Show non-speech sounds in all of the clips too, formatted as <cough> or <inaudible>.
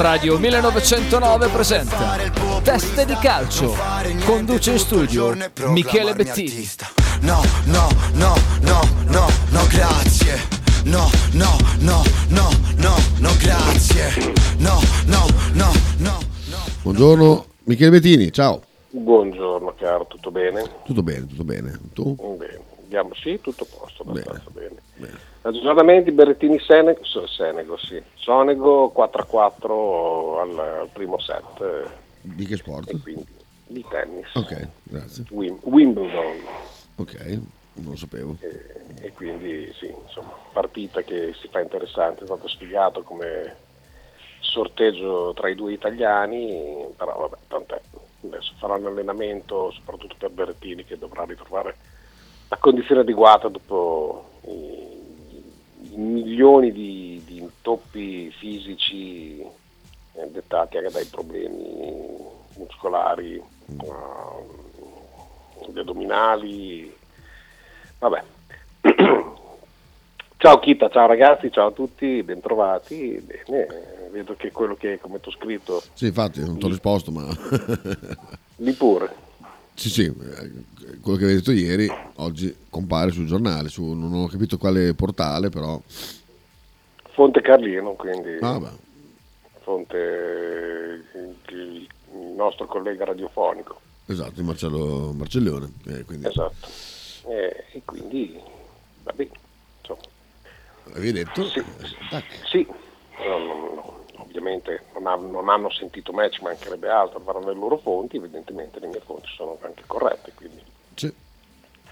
Radio 1909 presenta Teste di calcio. Conduce in studio Michele Bettini. No, no, no, no, no, no, grazie. No, no, no, no, no, no, grazie. No, no, no, no, no. Buongiorno Michele Bettini, ciao. Buongiorno caro, tutto bene? Tutto bene, tutto bene. Tu? Bene, andiamo, sì, tutto a posto, abbastanza bene. Bene. Aggiornamenti Berrettini Senego, Senego sì. Sonego 4-4 al, primo set Di che sport? quindi di tennis. Ok, grazie. Wim- Wimbledon Ok, non lo sapevo. e, e quindi sì, insomma, partita che si fa interessante, è stato spiegato come sorteggio tra i due italiani, però vabbè, tant'è. Adesso farà un allenamento soprattutto per Berrettini che dovrà ritrovare la condizione adeguata dopo i milioni di, di intoppi fisici eh, dettati anche dai problemi muscolari, eh, gli addominali, vabbè. <clears throat> Ciao Kita, ciao ragazzi, ciao a tutti, bentrovati. Bene, vedo che quello che come tu ho scritto, Sì, infatti non ti ho risposto, ma... lì pure. Sì, sì, eh, quello che avevi detto ieri, oggi compare sul giornale, su, non ho capito quale portale, però... Fonte Carlino, quindi Ah, beh, fonte il, nostro collega radiofonico. esatto, Marcello Marcellione. eh, quindi Esatto. E, e quindi va bene, insomma. avevi detto... Sì. eh. Sì, no, no, no, ovviamente non, ha- non hanno sentito me, ci mancherebbe altro, avranno le loro fonti, evidentemente le mie fonti sono anche corrette, quindi Sì.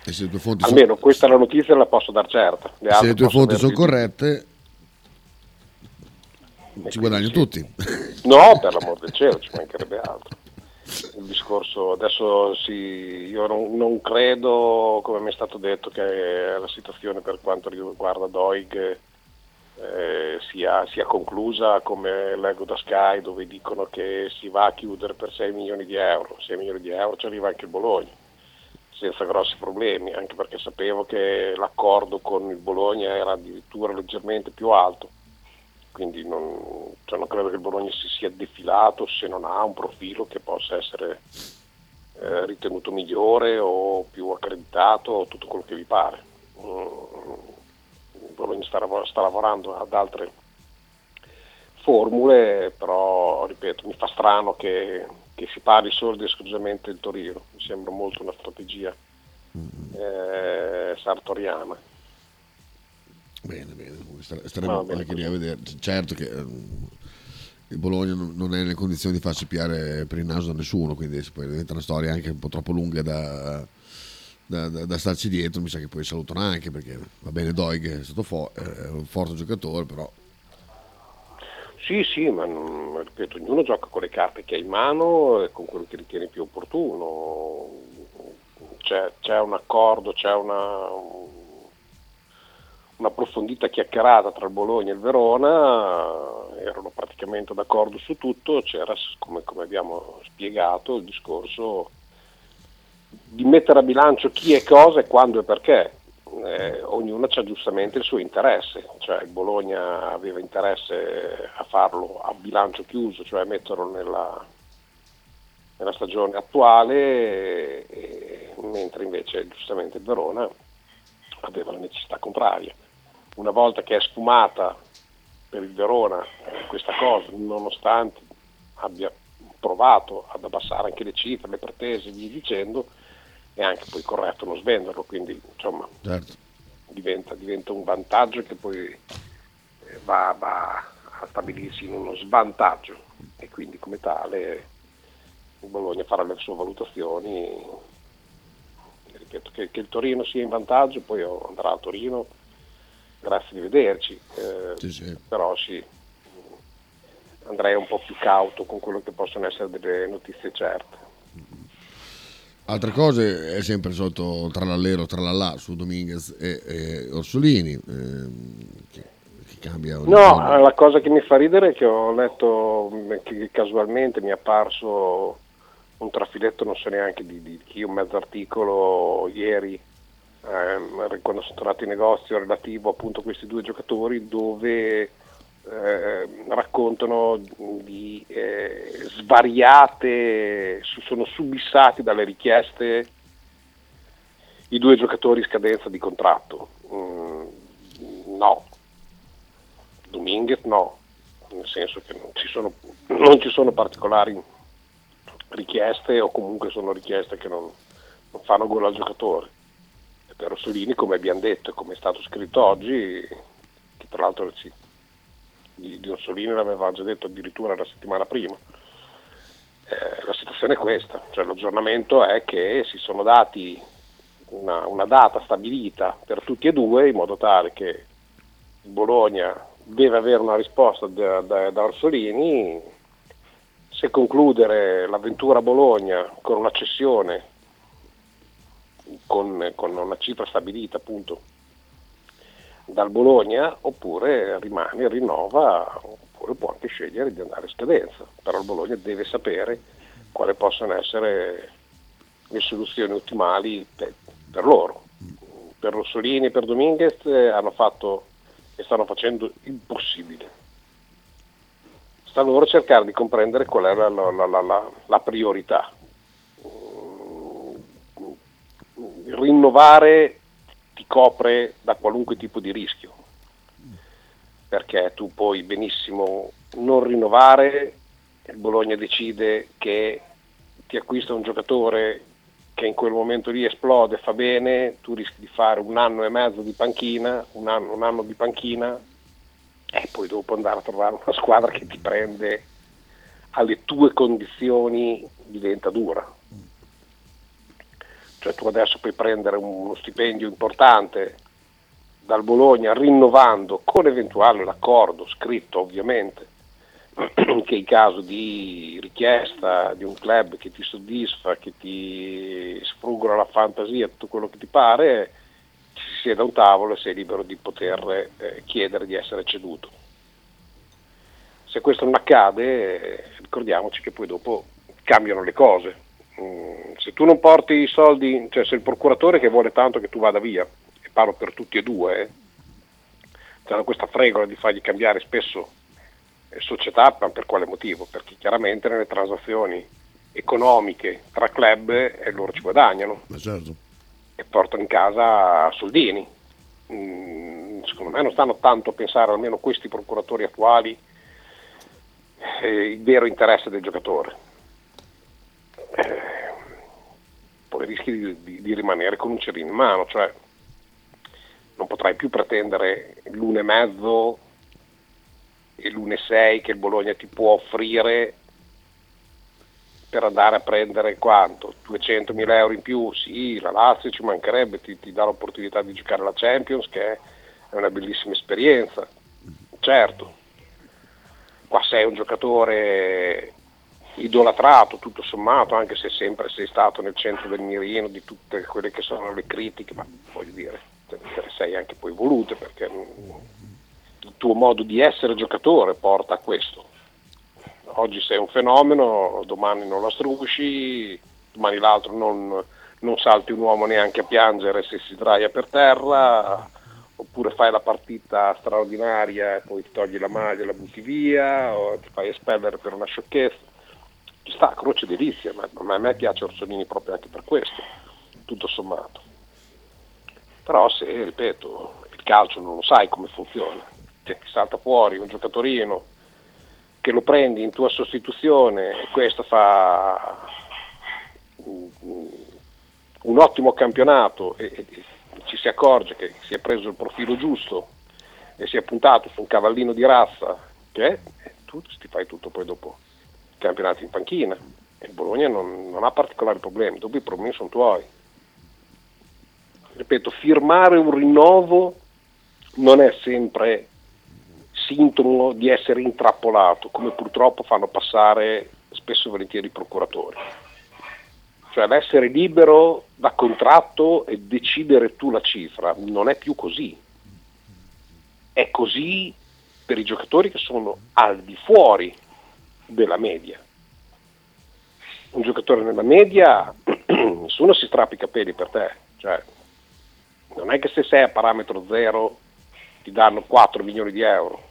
E se le tue fonti sono- almeno questa è la notizia la posso dar certa. Le se le tue fonti sono dubbi. corrette, ci guadagnano tutti. No, per l'amor del cielo, ci mancherebbe altro. Il discorso adesso sì, io non, non credo, come mi è stato detto, che la situazione per quanto riguarda Doig eh, sia, sia conclusa come leggo da Sky dove dicono che si va a chiudere per 6 milioni di euro. 6 milioni di euro ci arriva anche il Bologna senza grossi problemi, anche perché sapevo che l'accordo con il Bologna era addirittura leggermente più alto quindi non, cioè non credo che il Bologna si sia defilato se non ha un profilo che possa essere eh, ritenuto migliore o più accreditato o tutto quello che vi pare. Mm, il Bologna sta, sta lavorando ad altre formule, però ripeto, mi fa strano che, che si parli solo ed esclusivamente del Torino, mi sembra molto una strategia eh, sartoriana. Bene, bene, Star- staremo bene anche lì a vedere. Certo che ehm, il Bologna non è nelle condizioni di farsi piare per il naso da nessuno, quindi poi diventa una storia anche un po' troppo lunga da, da, da- da starci dietro, mi sa che poi salutano anche perché va bene Doig è stato fo- è un forte giocatore, però Sì, sì, ma non- ripeto, ognuno gioca con le carte che ha in mano e con quello che ritiene più opportuno. C'è, c'è un accordo, c'è una, un'approfondita chiacchierata tra il Bologna e il Verona, erano praticamente d'accordo su tutto, c'era, come, come abbiamo spiegato, il discorso di mettere a bilancio chi è cosa e quando e perché. Eh, ognuno ha giustamente il suo interesse, cioè il Bologna aveva interesse a farlo a bilancio chiuso, cioè metterlo nella, nella stagione attuale, e- mentre invece giustamente Verona aveva la necessità contraria. Una volta che è sfumata per il Verona eh, questa cosa, nonostante abbia provato ad abbassare anche le cifre, le pretese via dicendo, è anche poi corretto non svenderlo, quindi insomma certo. diventa, diventa un vantaggio che poi eh, va, va a stabilirsi in uno svantaggio e quindi come tale il Bologna farà le sue valutazioni. Ripeto che, che il Torino sia in vantaggio, poi andrà a Torino, grazie di vederci, eh, Sì, sì. però sì, andrei un po' più cauto con quello che possono essere delle notizie certe. Altre cose è sempre sotto trallallero trallallà su Dominguez e, e Orsolini, ehm, che, che cambia No, giorno. la cosa che mi fa ridere è che ho letto che casualmente mi è apparso un trafiletto, non so neanche di, di chi, un mezzo articolo ieri, ehm, quando sono tornato in negozio relativo appunto a questi due giocatori, dove eh, raccontano di eh, svariate, sono subissati dalle richieste i due giocatori scadenza di contratto. Mm, no, Dominguez no, nel senso che non ci, sono, non ci sono particolari richieste o comunque sono richieste che non, non fanno gol al giocatore. E per Rossolini, come abbiamo detto e come è stato scritto oggi, che tra l'altro ci, di, di Orsolini l'aveva già detto addirittura la settimana prima, eh, la situazione è questa, cioè l'aggiornamento è che si sono dati una, una data stabilita per tutti e due in modo tale che Bologna deve avere una risposta da, da, da Orsolini. Se concludere l'avventura Bologna con una cessione con, con, una cifra stabilita appunto dal Bologna oppure rimane, rinnova oppure può anche scegliere di andare a scadenza però il Bologna deve sapere quali possono essere le soluzioni ottimali per, per loro per Rossolini e per Dominguez eh, hanno fatto e stanno facendo il possibile. Sta loro cercare di comprendere qual è la, la, la, la priorità. Mm, rinnovare ti copre da qualunque tipo di rischio, perché tu puoi benissimo non rinnovare, il Bologna decide che ti acquista un giocatore che in quel momento lì esplode, fa bene, tu rischi di fare un anno e mezzo di panchina, un anno, un anno di panchina e poi dopo andare a trovare una squadra che ti prende alle tue condizioni diventa dura. Cioè tu adesso puoi prendere uno stipendio importante dal Bologna rinnovando con eventuale l'accordo scritto ovviamente <clears throat> che in caso di richiesta di un club che ti soddisfa, che ti sfruggola la fantasia, tutto quello che ti pare, si siede a un tavolo e sei libero di poter eh, chiedere di essere ceduto. Se questo non accade, ricordiamoci che poi dopo cambiano le cose. Mm, se tu non porti i soldi, cioè se il procuratore che vuole tanto che tu vada via, e parlo per tutti e due, eh, hanno questa fregola di fargli cambiare spesso società, ma per quale motivo? Perché chiaramente nelle transazioni economiche tra club eh, loro ci guadagnano certo. e portano in casa soldini. Mm, secondo me non stanno tanto a pensare, almeno questi procuratori attuali, eh, il vero interesse del giocatore. Eh, poi rischi di, di, di, rimanere con un cerino in mano, cioè non potrai più pretendere l'uno e mezzo e l'1,6 che il Bologna ti può offrire per andare a prendere quanto? 200.000 euro in più? Sì, la Lazio ci mancherebbe, ti, ti dà l'opportunità di giocare la Champions che è una bellissima esperienza, certo. Qua sei un giocatore idolatrato tutto sommato, anche se sempre sei stato nel centro del mirino di tutte quelle che sono le critiche, ma voglio dire, te ne sei anche poi volute perché il tuo modo di essere giocatore porta a questo. Oggi sei un fenomeno, domani non la strusci, domani l'altro non, non salti un uomo neanche a piangere se si sdraia per terra, oppure fai la partita straordinaria e poi ti togli la maglia e la butti via, o ti fai espellere per una sciocchezza. Ci sta, croce delizia, ma a me piace Orsolini proprio anche per questo, tutto sommato. Però se, ripeto, il calcio non lo sai come funziona, ti salta fuori un giocatorino che lo prendi in tua sostituzione e questo fa un ottimo campionato e, e, ci si accorge che si è preso il profilo giusto e si è puntato su un cavallino di razza che è, tu ti fai tutto poi dopo campionato in panchina e Bologna non, non ha particolari problemi, dopo i problemi sono tuoi. Ripeto, firmare un rinnovo non è sempre sintomo di essere intrappolato, come purtroppo fanno passare spesso e volentieri i procuratori. Cioè l'essere libero da contratto e decidere tu la cifra non è più così. È così per i giocatori che sono al di fuori della media. Un giocatore nella media, <clears throat> nessuno si strappa i capelli per te. Cioè, non è che se sei a parametro zero ti danno 4 milioni di euro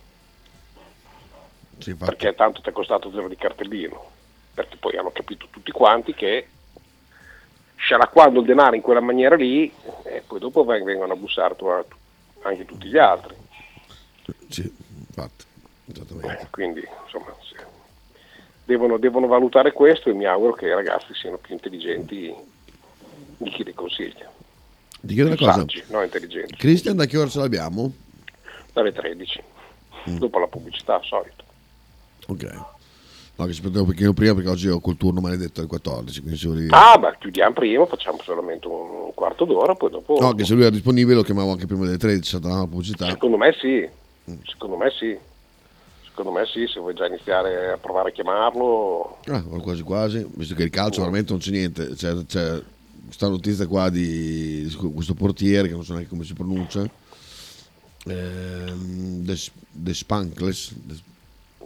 Sì, perché tanto ti è costato zero di cartellino, perché poi hanno capito tutti quanti che scialacquando il denaro in quella maniera lì, e poi dopo veng- vengono a bussare anche tutti gli altri. Sì, infatti. Esattamente. Eh, quindi insomma sì. Devono, devono valutare questo e mi auguro che i ragazzi siano più intelligenti di chi li consiglia. Ti chiedo una Più cosa. saggi, no intelligenti. Christian, da che ora ce l'abbiamo? Dalle 13, dopo la pubblicità, al solito. Ok. No, che aspettavo un pochino prima perché oggi ho col turno maledetto alle 14. Quindi se volevi... Ah, beh, chiudiamo prima, facciamo solamente un quarto d'ora, poi dopo... No, che se lui era disponibile lo chiamavo anche prima delle 13, c'è stata la pubblicità. Secondo me sì, secondo me sì. Secondo me sì, se vuoi già iniziare a provare a chiamarlo, Ah, quasi quasi, visto che il calcio veramente non c'è niente. C'è, c'è questa notizia qua di, di questo portiere che non so neanche come si pronuncia. Des, Despankles. Des-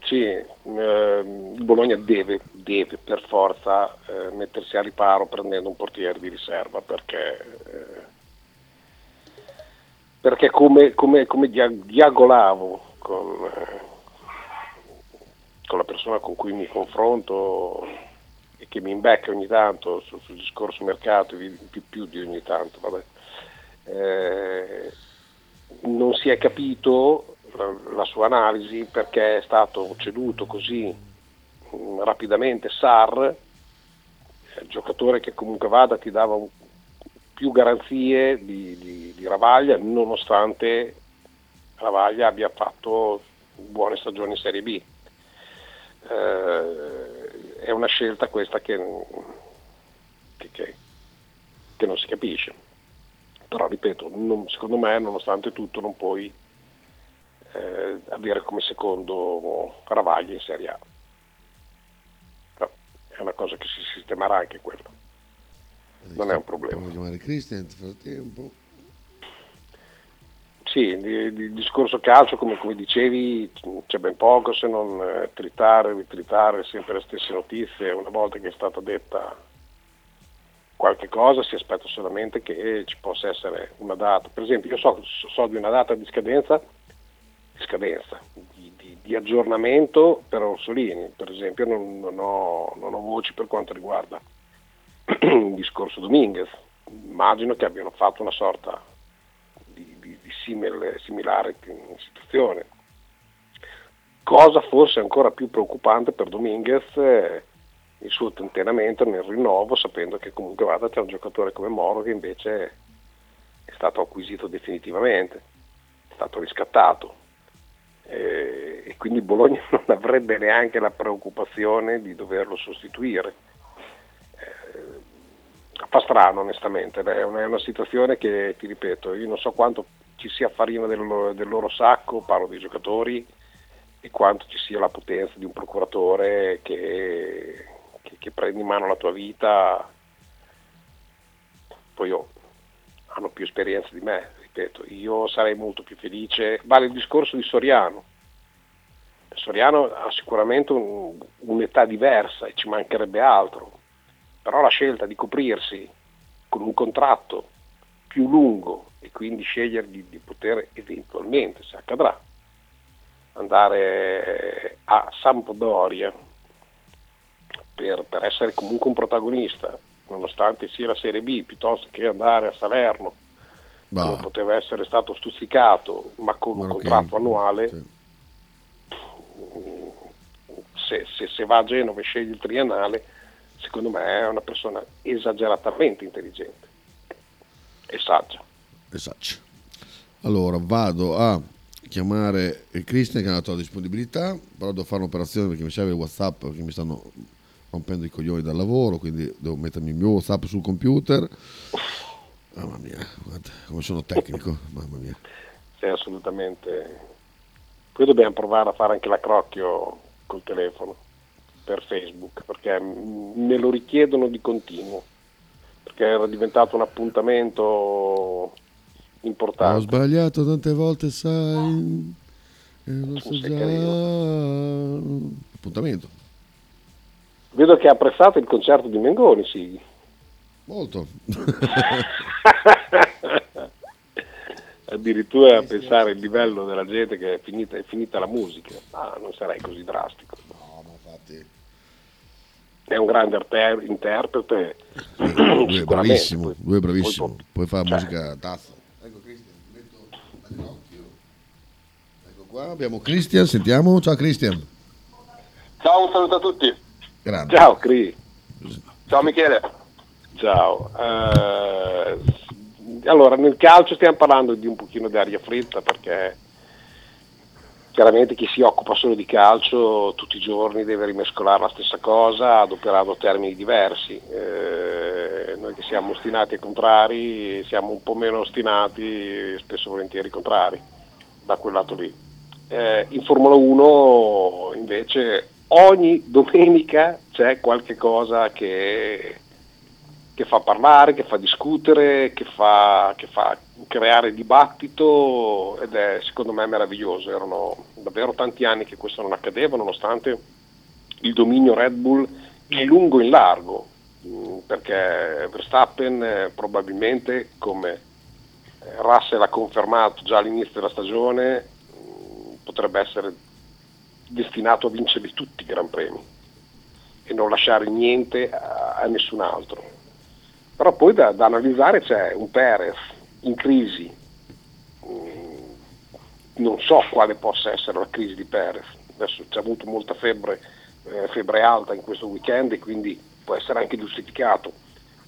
sì, il Bologna deve, deve per forza eh, mettersi a riparo prendendo un portiere di riserva perché, eh, perché come, come, come dia- diagolavo con, eh, con la persona con cui mi confronto e che mi imbecca ogni tanto sul, sul discorso mercato, più, più di ogni tanto. Eh, non si è capito la, la sua analisi perché è stato ceduto così mh, rapidamente Sar, eh, giocatore che comunque vada ti dava un- più garanzie di, di- di Ravaglia nonostante Ravaglia abbia fatto buone stagioni in Serie B. Eh, è una scelta questa che, che- che- non si capisce. Però ripeto, non- secondo me nonostante tutto non puoi eh, avere come secondo Ravaglia in Serie A. Però è una cosa che si sistemerà anche quello. Non è un problema. A chiamare Christian nel frattempo. Sì, di discorso calcio, come, come dicevi, c'è ben poco se non eh, tritare, ritritare sempre le stesse notizie. Una volta che è stata detta qualche cosa si aspetta solamente che ci possa essere una data. Per esempio, io so, so di una data di scadenza, di, scadenza di, di- di aggiornamento per Orsolini. Per esempio, non, non ho, non ho voci per quanto riguarda <clears throat> il discorso Dominguez. Immagino che abbiano fatto una sorta simile- similare situazione. Cosa forse ancora più preoccupante per Dominguez è il suo tentennamento nel rinnovo, sapendo che comunque vada c'è un giocatore come Moro che invece è stato acquisito definitivamente, è stato riscattato. Eh, e quindi Bologna <laughs> non avrebbe neanche la preoccupazione di doverlo sostituire. Eh, fa strano onestamente, è una situazione che ti ripeto, io non so quanto ci sia farina del, lo- del loro sacco, parlo dei giocatori, e quanto ci sia la potenza di un procuratore che, che- che prende in mano la tua vita, poi oh, hanno più esperienza di me, ripeto, io sarei molto più felice, vale il discorso di Soriano, Soriano ha sicuramente un- un'età diversa e ci mancherebbe altro, però la scelta di coprirsi con un contratto più lungo e quindi scegliere di, di poter eventualmente, se accadrà, andare a Sampdoria per, per essere comunque un protagonista, nonostante sia la Serie B, piuttosto che andare a Salerno, Bah, dove poteva essere stato stuzzicato, ma con un Marocchini, contratto annuale, sì. se, se- se va a Genova e sceglie il triennale, secondo me è una persona esageratamente intelligente e saggia. Esatto. Allora vado a chiamare il Christian che ha dato la disponibilità, però devo fare un'operazione perché mi serve WhatsApp perché mi stanno rompendo i coglioni dal lavoro, quindi devo mettermi il mio WhatsApp sul computer. Mamma mia, guarda come sono tecnico, mamma mia. Sei assolutamente. Poi dobbiamo provare a fare anche l'accrocchio col telefono per Facebook, perché me lo richiedono di continuo, perché era diventato un appuntamento Ho importante. sbagliato tante volte, sai. E lo so già. Appuntamento. Vedo che ha apprezzato il concerto di Mengoni, sì. Molto. <laughs> addirittura a pensare il livello della gente che è finita, è finita la musica, ah, non sarei così drastico. No, ma infatti. È un grande interprete, Lui <clears throat> è bravissimo, lui è bravissimo. poi- Poi fa cioè, musica tazza. Ecco Cristian, ti metto l'occhio. Ecco qua abbiamo Cristian, sentiamo. Ciao Cristian. Ciao, un saluto a tutti. Grande. Ciao Cri, Ciao Michele. ciao. Eh, allora, nel calcio stiamo parlando di un pochino di aria fritta perché chiaramente chi si occupa solo di calcio tutti i giorni deve rimescolare la stessa cosa adoperando termini diversi. Eh, noi che siamo ostinati e contrari siamo un po' meno ostinati, spesso volentieri contrari, da quel lato lì. Eh, in Formula 1 invece ogni domenica c'è qualche cosa che, che fa parlare, che fa discutere, che fa, che fa creare dibattito ed è secondo me meraviglioso. Erano davvero tanti anni che questo non accadeva nonostante il dominio Red Bull in lungo e in largo, mh, perché Verstappen eh, probabilmente come Russell ha confermato già all'inizio della stagione potrebbe essere destinato a vincerli tutti i Gran Premi e non lasciare niente a, a nessun altro. Però poi da, da analizzare c'è un Perez in crisi, Mm, non so quale possa essere la crisi di Perez, adesso c'è avuto molta febbre, eh, febbre alta in questo weekend e quindi può essere anche giustificato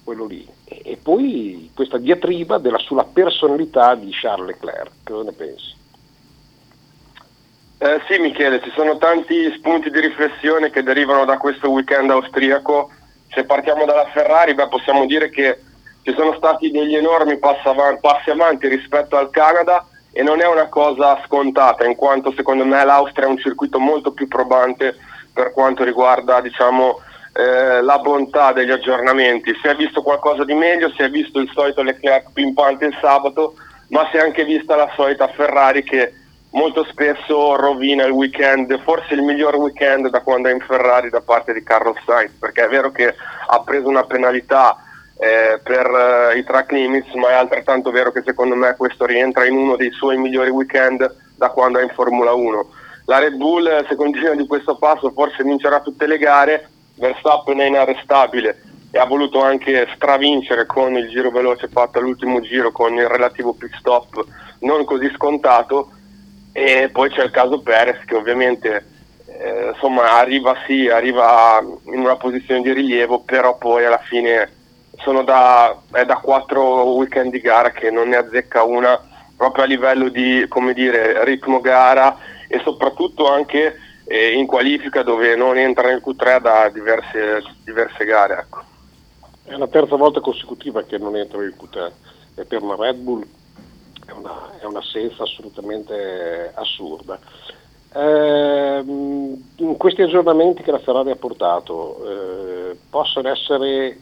quello lì. E, e poi questa diatriba della sulla personalità di Charles Leclerc, cosa ne pensi? Eh, sì Michele, ci sono tanti spunti di riflessione che derivano da questo weekend austriaco. Se partiamo dalla Ferrari, beh, possiamo dire che ci sono stati degli enormi passi avanti, rispetto al Canada e non è una cosa scontata, in quanto secondo me l'Austria è un circuito molto più probante per quanto riguarda diciamo, eh, la bontà degli aggiornamenti. Si è visto qualcosa di meglio, si è visto il solito Leclerc pimpante il sabato, ma si è anche vista la solita Ferrari che molto spesso rovina il weekend, forse il miglior weekend da quando è in Ferrari da parte di Carlos Sainz, perché è vero che ha preso una penalità eh, per eh, i track limits, ma è altrettanto vero che secondo me questo rientra in uno dei suoi migliori weekend da quando è in Formula 1. La Red Bull, eh, se continua di questo passo, forse vincerà tutte le gare, Verstappen è inarrestabile e ha voluto anche stravincere con il giro veloce fatto all'ultimo giro con il relativo pit stop non così scontato e poi c'è il caso Perez che ovviamente eh, insomma arriva sì, arriva in una posizione di rilievo, però poi alla fine sono da, è da quattro weekend di gara che non ne azzecca una proprio a livello di dire, ritmo gara e soprattutto anche eh, in qualifica dove non entra nel Q3 da diverse, diverse gare. Ecco. È la terza volta consecutiva che non entra il Q3 e per una Red Bull è, una, è un'assenza assolutamente assurda. In questi aggiornamenti che la Ferrari ha portato eh, possono essere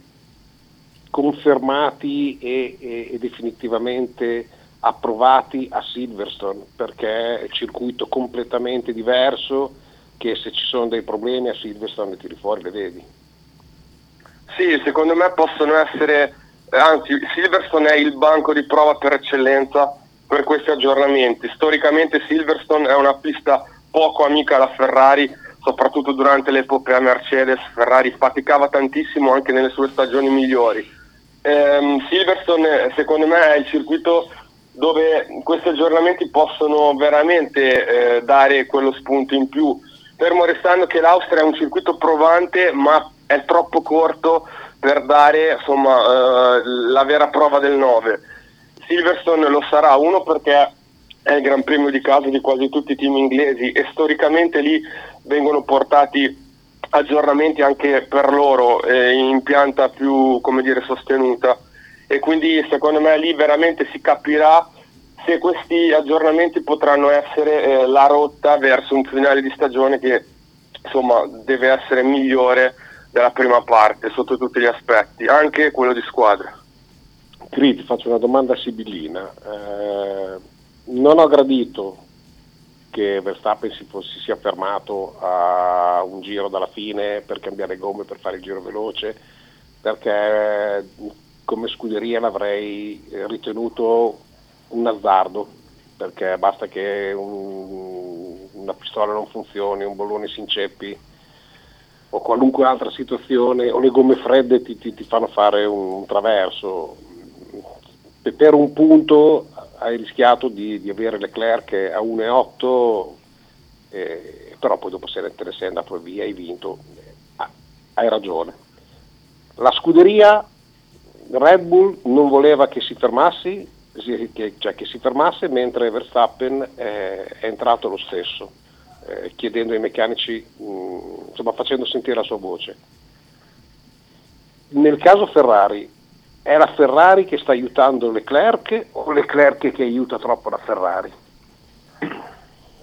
confermati e, e- e definitivamente approvati a Silverstone perché è un circuito completamente diverso che se ci sono dei problemi a Silverstone li tiri fuori, le vedi. Sì, secondo me possono essere, eh, anzi Silverstone è il banco di prova per eccellenza per questi aggiornamenti. Storicamente Silverstone è una pista poco amica alla Ferrari, soprattutto durante l'epopea Mercedes. Ferrari faticava tantissimo anche nelle sue stagioni migliori. Ehm, Silverstone secondo me è il circuito dove questi aggiornamenti possono veramente eh, dare quello spunto in più, fermo restando che l'Austria è un circuito provante ma è troppo corto per dare insomma, eh, la vera prova del 9. Silverstone lo sarà, uno perché è il Gran Premio di casa di quasi tutti i team inglesi e storicamente lì vengono portati aggiornamenti anche per loro eh, in pianta più dire, sostenuta e quindi secondo me lì veramente si capirà se questi aggiornamenti potranno essere eh, la rotta verso un finale di stagione che insomma deve essere migliore della prima parte sotto tutti gli aspetti, anche quello di squadra. Cri, faccio una domanda sibillina. Eh, non ho gradito che Verstappen si, fo- si sia fermato a un giro dalla fine per cambiare gomme per fare il giro veloce, perché come scuderia l'avrei ritenuto un azzardo, perché basta che un, una pistola non funzioni, un bollone si inceppi o qualunque altra situazione, o le gomme fredde ti, ti, ti fanno fare un, traverso. Per un punto hai rischiato di, di avere Leclerc a 1,8, eh, però poi dopo se te ne sei andato via, hai vinto, ah, hai ragione. La scuderia Red Bull non voleva che si fermassi, che, cioè che si fermasse mentre Verstappen eh, è entrato lo stesso, eh, chiedendo ai meccanici, mh, mm, insomma facendo sentire la sua voce. Nel caso Ferrari, è la Ferrari che sta aiutando Leclerc o Leclerc che aiuta troppo la Ferrari?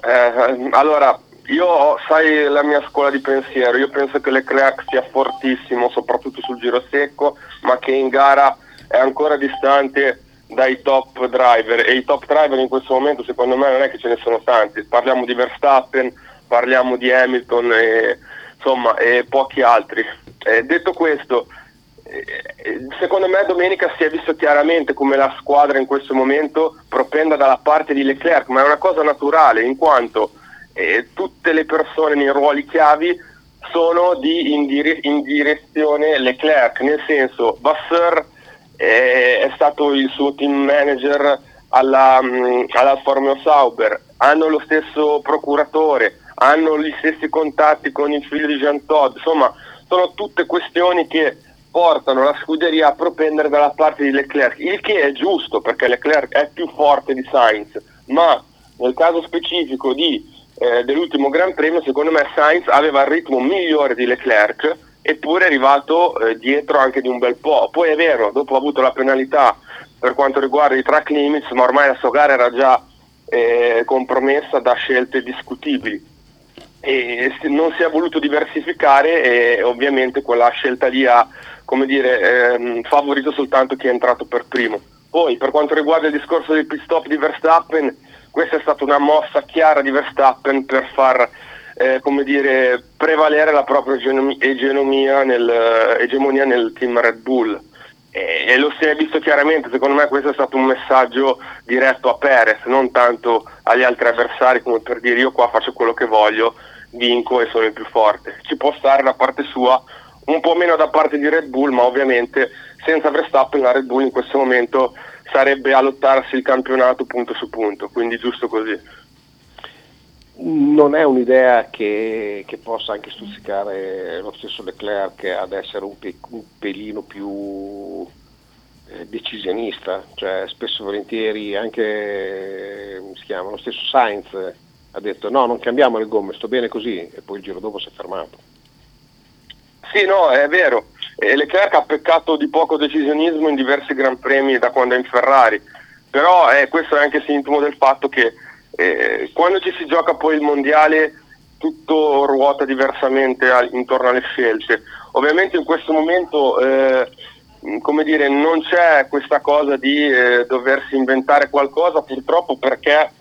Eh, allora, io sai la mia scuola di pensiero, io penso che Leclerc sia fortissimo, soprattutto sul giro secco, ma che in gara è ancora distante dai top driver e i top driver in questo momento secondo me non è che ce ne sono tanti, parliamo di Verstappen, parliamo di Hamilton e, insomma, e pochi altri. Eh, detto questo, eh, secondo me domenica si è visto chiaramente come la squadra in questo momento propenda dalla parte di Leclerc, ma è una cosa naturale in quanto eh, tutte le persone nei ruoli chiavi sono di in, in direzione Leclerc, nel senso Vasseur è stato il suo team manager alla, um, alla Romeo Sauber, hanno lo stesso procuratore, hanno gli stessi contatti con il figlio di Jean Todd, insomma sono tutte questioni che portano la scuderia a propendere dalla parte di Leclerc, il che è giusto perché Leclerc è più forte di Sainz, ma nel caso specifico di, eh, dell'ultimo Gran Premio secondo me Sainz aveva il ritmo migliore di Leclerc eppure è arrivato eh, dietro anche di un bel po'. Poi è vero, dopo ha avuto la penalità per quanto riguarda i track limits, ma ormai la sua gara era già eh, compromessa da scelte discutibili e non si è voluto diversificare e ovviamente quella scelta lì ha dire, ehm, favorito soltanto chi è entrato per primo. Poi per quanto riguarda il discorso del pit stop di Verstappen, questa è stata una mossa chiara di Verstappen per far eh, come dire, prevalere la propria egemonia nel, egemonia nel team Red Bull. E, e, lo si è visto chiaramente, secondo me questo è stato un messaggio diretto a Perez, non tanto agli altri avversari come per dire io qua faccio quello che voglio, vinco e sono il più forte. Ci può stare da parte sua, un po' meno da parte di Red Bull, ma ovviamente senza Verstappen la Red Bull in questo momento sarebbe a lottarsi il campionato punto su punto, quindi giusto così. Non è un'idea che, che possa anche stuzzicare lo stesso Leclerc ad essere un, pe- un pelino più eh, decisionista, cioè spesso e volentieri anche si chiama, lo stesso Sainz ha detto no non cambiamo le gomme, sto bene così e poi il giro dopo si è fermato. Sì, no, è vero. E Leclerc ha peccato di poco decisionismo in diversi Gran Premi da quando è in Ferrari, però eh, questo è anche sintomo del fatto che eh, quando ci si gioca poi il mondiale tutto ruota diversamente al, intorno alle scelte. Ovviamente in questo momento eh, come dire, non c'è questa cosa di eh, doversi inventare qualcosa purtroppo perché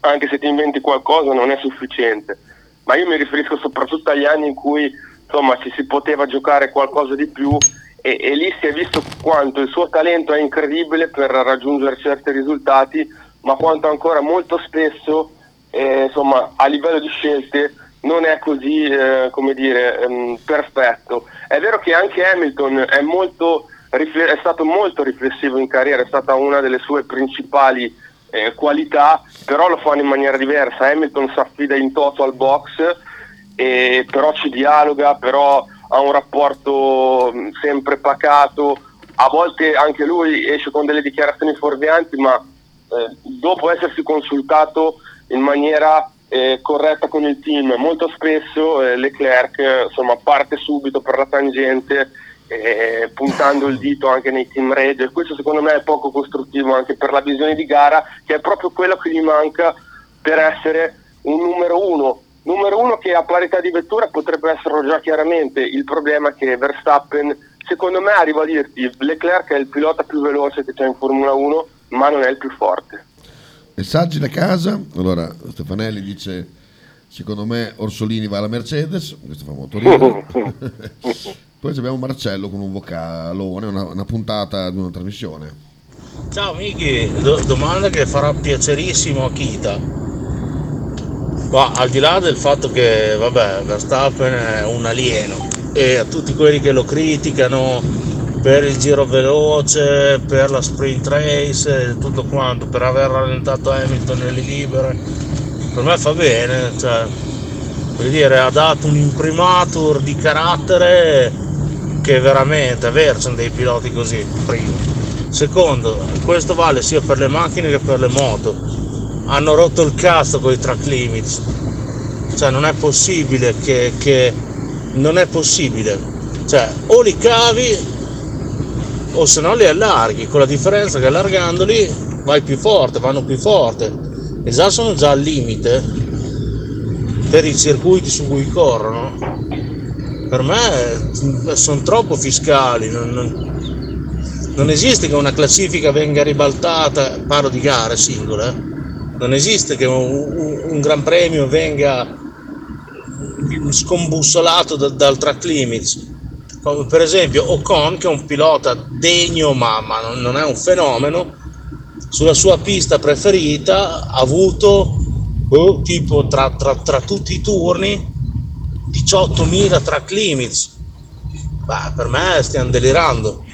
anche se ti inventi qualcosa non è sufficiente. Ma io mi riferisco soprattutto agli anni in cui insomma ci si poteva giocare qualcosa di più e, e, lì si è visto quanto il suo talento è incredibile per raggiungere certi risultati, ma quanto ancora molto spesso eh, insomma, a livello di scelte non è così eh, come dire, ehm, perfetto. È vero che anche Hamilton è, molto, è, stato molto riflessivo in carriera, è stata una delle sue principali eh, qualità, però lo fanno in maniera diversa. Hamilton si affida in toto al box e però ci dialoga, però ha un rapporto mm, sempre pacato, a volte anche lui esce con delle dichiarazioni fuorvianti, ma eh, dopo essersi consultato in maniera eh, corretta con il team, molto spesso eh, Leclerc insomma, parte subito per la tangente eh, puntando il dito anche nei team radio e questo secondo me è poco costruttivo anche per la visione di gara che è proprio quello che gli manca per essere un numero uno. Numero uno che a parità di vettura potrebbe essere già chiaramente. Il problema che Verstappen secondo me arrivo a dirti Leclerc è il pilota più veloce che c'è in Formula 1 ma non è il più forte. Messaggi da casa? Allora Stefanelli dice secondo me Orsolini va alla Mercedes questo fa molto ridere. <laughs> Poi abbiamo Marcello con un vocalone una, una puntata di una trasmissione. Ciao Miki, Do- domanda che farà piacerissimo a Kita. Ma al di là del fatto che, vabbè, Verstappen è un alieno e a tutti quelli che lo criticano per il giro veloce, per la sprint race tutto quanto, per aver rallentato Hamilton nelle libere, per me fa bene, cioè, voglio dire, ha dato un imprimatur di carattere che veramente, è vero, sono dei piloti così, primo. Secondo, questo vale sia per le macchine che per le moto. Hanno rotto il cazzo con i track limits. Cioè non è possibile che, che- non è possibile. Cioè o li cavi o se no li allarghi, con la differenza che allargandoli vai più forte, vanno più forte. E già sono già al limite per i circuiti su cui corrono. Per me sono troppo fiscali, non- non, non esiste che una classifica venga ribaltata, parlo di gare singole, eh. non esiste che un, un- un gran premio venga scombussolato da- dal track limits. Come per esempio Ocon, che è un pilota degno, ma, ma non, è un fenomeno, sulla sua pista preferita ha avuto boh, tipo tra, tra- tra tutti i turni 18.000 track limits. Bah, per me stiamo delirando.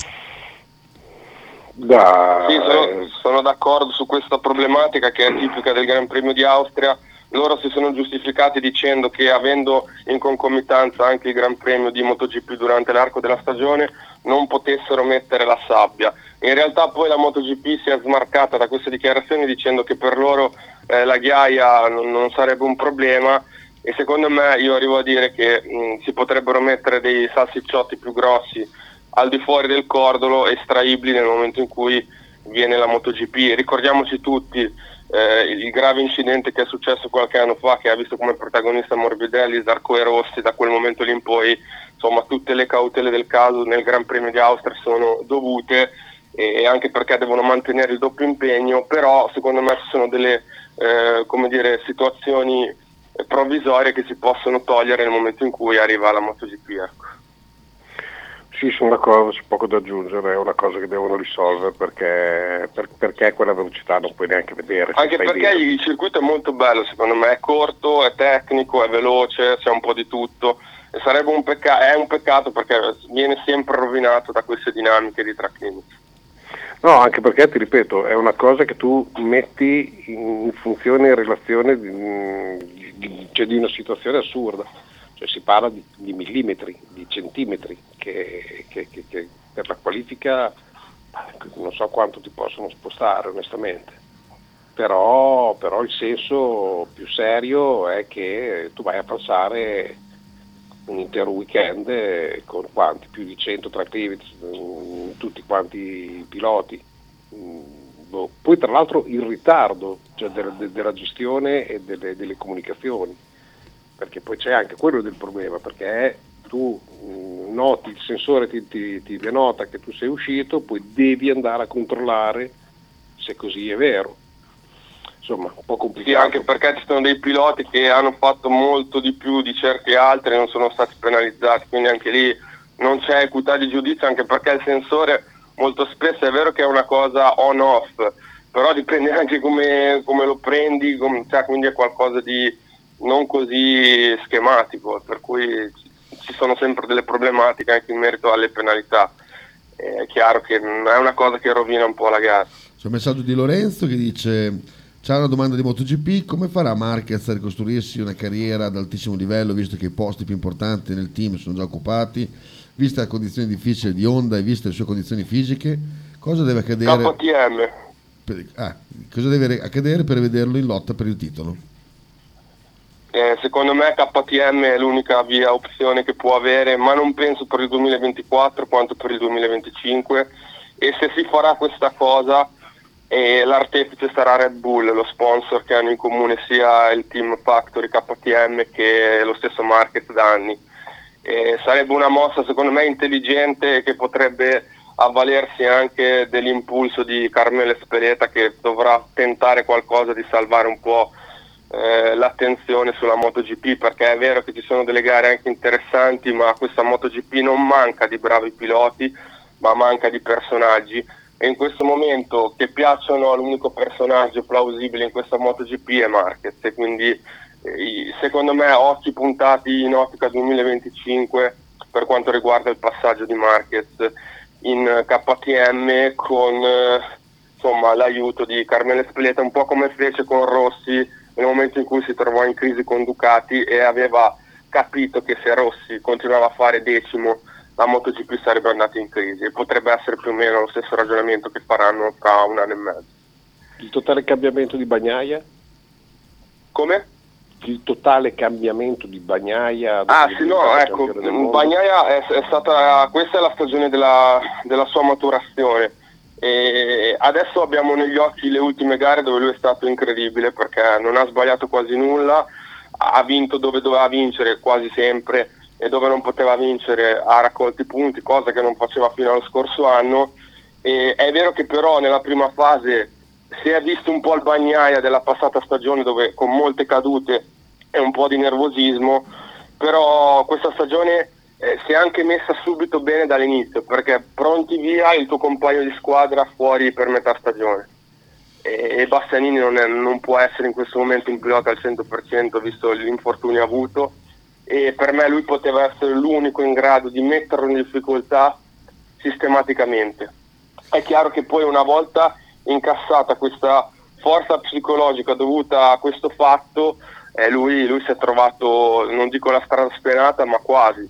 Da, Sì, sono, eh, sono d'accordo su questa problematica che è tipica del Gran Premio di Austria. Loro si sono giustificati dicendo che avendo in concomitanza anche il Gran Premio di MotoGP durante l'arco della stagione non potessero mettere la sabbia. In realtà poi la MotoGP si è smarcata da queste dichiarazioni dicendo che per loro eh, la ghiaia non, non sarebbe un problema e secondo me io arrivo a dire che mh, si potrebbero mettere dei salsicciotti più grossi al di fuori del cordolo estraibili nel momento in cui viene la MotoGP. Ricordiamoci tutti eh, il grave incidente che è successo qualche anno fa che ha visto come protagonista Morbidelli, Zarco e Rossi, da quel momento lì in poi insomma tutte le cautele del caso nel Gran Premio di Austria sono dovute e anche perché devono mantenere il doppio impegno, però secondo me ci sono delle eh, dire, situazioni provvisorie che si possono togliere nel momento in cui arriva la MotoGP. Ecco. Sì, sono d'accordo, c'è poco da aggiungere, è una cosa che devono risolvere perché, per- perché quella velocità non puoi neanche vedere. Anche perché il circuito è molto bello, secondo me, è corto, è tecnico, è veloce, c'è un po' di tutto. E sarebbe un peccato, è un peccato perché viene sempre rovinato da queste dinamiche di track limits. No, anche perché ti ripeto, è una cosa che tu metti in funzione, in relazione di, di- cioè di una situazione assurda. Cioè si parla di, di millimetri, di centimetri, che, che- che- che per la qualifica non so quanto ti possono spostare onestamente. Però, però il senso più serio è che tu vai a passare un intero weekend con quanti? Più di 100 track limits, mm, tutti quanti i piloti. Mm, boh. Poi tra l'altro il ritardo cioè del- de- della gestione e delle, delle comunicazioni, perché poi c'è anche quello del problema, perché tu mm, noti, il sensore ti, ti, ti denota che tu sei uscito, poi devi andare a controllare se così è vero. Insomma, un po' Sì, complicato. anche perché ci sono dei piloti che hanno fatto molto di più di certi altri e non sono stati penalizzati, quindi anche lì non c'è equità di giudizio, anche perché il sensore molto spesso è vero che è una cosa on-off, però dipende <laughs> anche come, come lo prendi, com- cioè, quindi è qualcosa di non così schematico, per cui ci- sono sempre delle problematiche anche in merito alle penalità. È chiaro che non è una cosa che rovina un po' la gara. C'è un messaggio di Lorenzo che dice: C'è una domanda di MotoGP, come farà Marquez a ricostruirsi una carriera ad altissimo livello visto che i posti più importanti nel team sono già occupati, vista la condizione difficile di Honda e viste le sue condizioni fisiche? Cosa deve accadere KTM. per, ah, cosa deve accadere per vederlo in lotta per il titolo? Eh, secondo me KTM è l'unica via opzione che può avere, ma non penso per il 2024 quanto per il 2025 e se si farà questa cosa eh, l'artefice sarà Red Bull, lo sponsor che hanno in comune sia il team Factory KTM che lo stesso Market da anni. Eh, sarebbe una mossa secondo me intelligente che potrebbe avvalersi anche dell'impulso di Carmelo Espeleta che dovrà tentare qualcosa di salvare un po' eh, l'attenzione sulla MotoGP perché è vero che ci sono delle gare anche interessanti ma questa MotoGP non manca di bravi piloti ma manca di personaggi. E in questo momento che piacciono all'unico personaggio plausibile in questa MotoGP è Marquez. E quindi eh, secondo me occhi puntati in ottica 2025 per quanto riguarda il passaggio di Marquez in KTM con eh, insomma, l'aiuto di Carmelo Spileta un po' come fece con Rossi nel momento in cui si trovò in crisi con Ducati e aveva capito che se Rossi continuava a fare decimo la MotoGP sarebbe andata in crisi e potrebbe essere più o meno lo stesso ragionamento che faranno tra un anno e mezzo. Il totale cambiamento di Bagnaia? Come? Il totale cambiamento di Bagnaia? Ah sì, no, ecco, Bagnaia è, è, stata, questa è la stagione della, della sua maturazione. E adesso abbiamo negli occhi le ultime gare dove lui è stato incredibile perché non ha sbagliato quasi nulla, ha vinto dove doveva vincere quasi sempre e dove non poteva vincere ha raccolto i punti, cosa che non faceva fino allo scorso anno. E è vero che però nella prima fase si è visto un po' il bagnaia della passata stagione dove con molte cadute e un po' di nervosismo, però questa stagione eh, si è anche messa subito bene dall'inizio perché pronti via il tuo compagno di squadra fuori per metà stagione e, e Bastianini non, è, non può essere in questo momento un pilota al 100% visto l'infortunio avuto e per me lui poteva essere l'unico in grado di metterlo in difficoltà sistematicamente. È chiaro che poi una volta incassata questa forza psicologica dovuta a questo fatto, eh, lui, lui, si è trovato, non dico la strada spianata, ma quasi.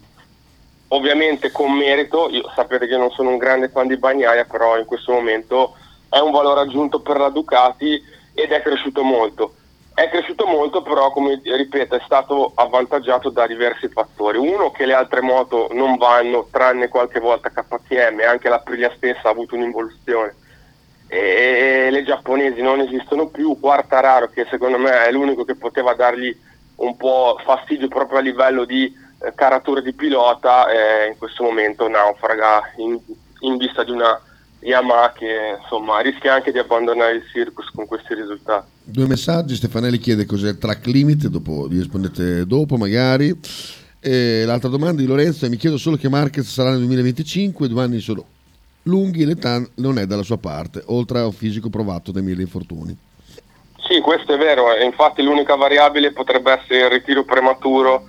Ovviamente con merito, io, sapete che non sono un grande fan di Bagnaia, però in questo momento è un valore aggiunto per la Ducati ed è cresciuto molto. È cresciuto molto, però, come ripeto, è stato avvantaggiato da diversi fattori. Uno, che le altre moto non vanno, tranne qualche volta KTM, anche la Priglia stessa ha avuto un'involuzione. E le giapponesi non esistono più. Quartararo, che secondo me è l'unico che poteva dargli un po' fastidio proprio a livello di eh, caratura di pilota, eh, in questo momento naufraga in, in vista di una Yamaha che insomma rischia anche di abbandonare il circus con questi risultati. Due messaggi, Stefanelli chiede cos'è il track limit, dopo vi rispondete dopo magari. E l'altra domanda di Lorenzo è mi chiedo solo che Marquez sarà nel 2025, due anni sono lunghi, l'età non è dalla sua parte, oltre a un fisico provato dai mille infortuni. Sì, questo è vero, infatti l'unica variabile potrebbe essere il ritiro prematuro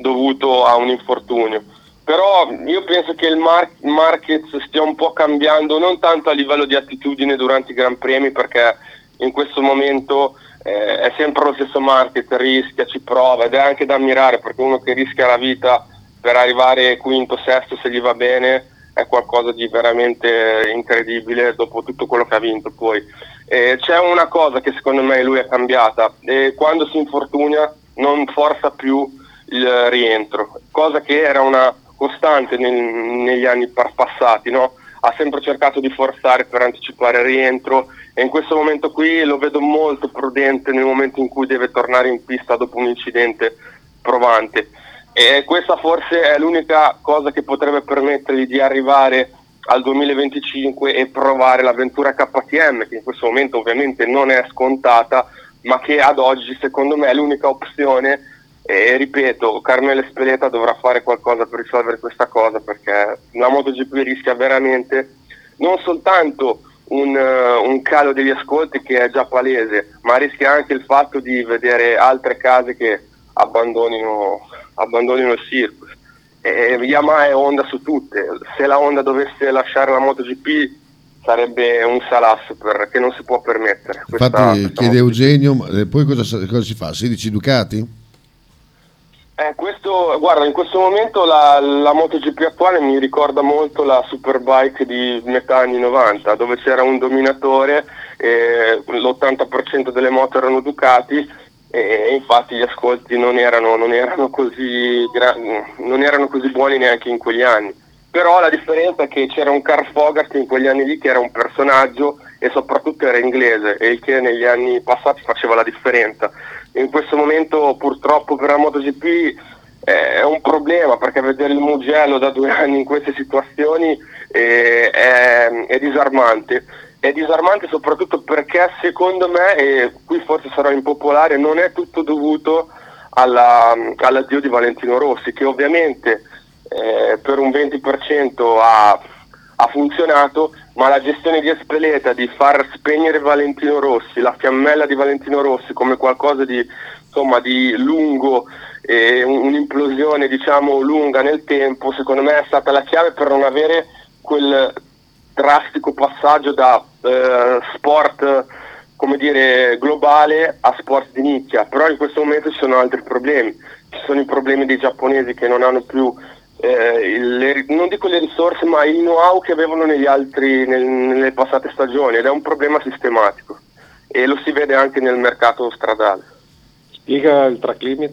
dovuto a un infortunio però io penso che il Mar- Marquez stia un po' cambiando, non tanto a livello di attitudine durante i Gran Premi, perché in questo momento eh, è sempre lo stesso Marquez, rischia, ci prova ed è anche da ammirare perché uno che rischia la vita per arrivare quinto, sesto se gli va bene è qualcosa di veramente incredibile dopo tutto quello che ha vinto poi. Eh, c'è una cosa che secondo me lui è cambiata, e quando si infortuna non forza più il rientro, cosa che era una costante nel, negli anni passati, no? ha sempre cercato di forzare per anticipare il rientro e in questo momento qui lo vedo molto prudente nel momento in cui deve tornare in pista dopo un incidente provante. E questa forse è l'unica cosa che potrebbe permettergli di arrivare al 2025 e provare l'avventura KTM, che in questo momento ovviamente non è scontata, ma che ad oggi secondo me è l'unica opzione e ripeto, Carmelo Espeleta dovrà fare qualcosa per risolvere questa cosa perché la MotoGP rischia veramente non soltanto un, uh, un, calo degli ascolti che è già palese, ma rischia anche il fatto di vedere altre case che abbandonino, abbandonino il circus. E Yamaha è Honda su tutte, se la Honda dovesse lasciare la MotoGP sarebbe un salasso per, che non si può permettere. Questa, Infatti questa chiede Eugenio, eh, poi cosa, cosa si fa? 16 Ducati? Eh, questo, guarda, in questo momento la, la, MotoGP attuale mi ricorda molto la Superbike di metà anni 90, dove c'era un dominatore, eh, l'80% delle moto erano Ducati e infatti gli ascolti non erano, non, erano così, non erano, così, buoni neanche in quegli anni. Però la differenza è che c'era un Carl Fogart in quegli anni lì che era un personaggio e soprattutto era inglese e il che negli anni passati faceva la differenza in questo momento purtroppo per la MotoGP eh, è un problema perché vedere il Mugello da due <laughs> anni in queste situazioni eh, è, è, disarmante. È disarmante soprattutto perché secondo me, e qui forse sarò impopolare, non è tutto dovuto alla, all'addio di Valentino Rossi, che ovviamente eh, per un 20% ha, ha funzionato, ma la gestione di Espeleta, di far spegnere Valentino Rossi, la fiammella di Valentino Rossi come qualcosa di, insomma, di lungo, e un'implosione diciamo lunga nel tempo, secondo me è stata la chiave per non avere quel drastico passaggio da eh, sport come dire, globale a sport di nicchia, però in questo momento ci sono altri problemi, ci sono i problemi dei giapponesi che non hanno più eh, le, non dico le risorse, ma il know-how che avevano negli altri, nel, nelle passate stagioni ed è un problema sistematico e lo si vede anche nel mercato stradale. Spiega il track limit?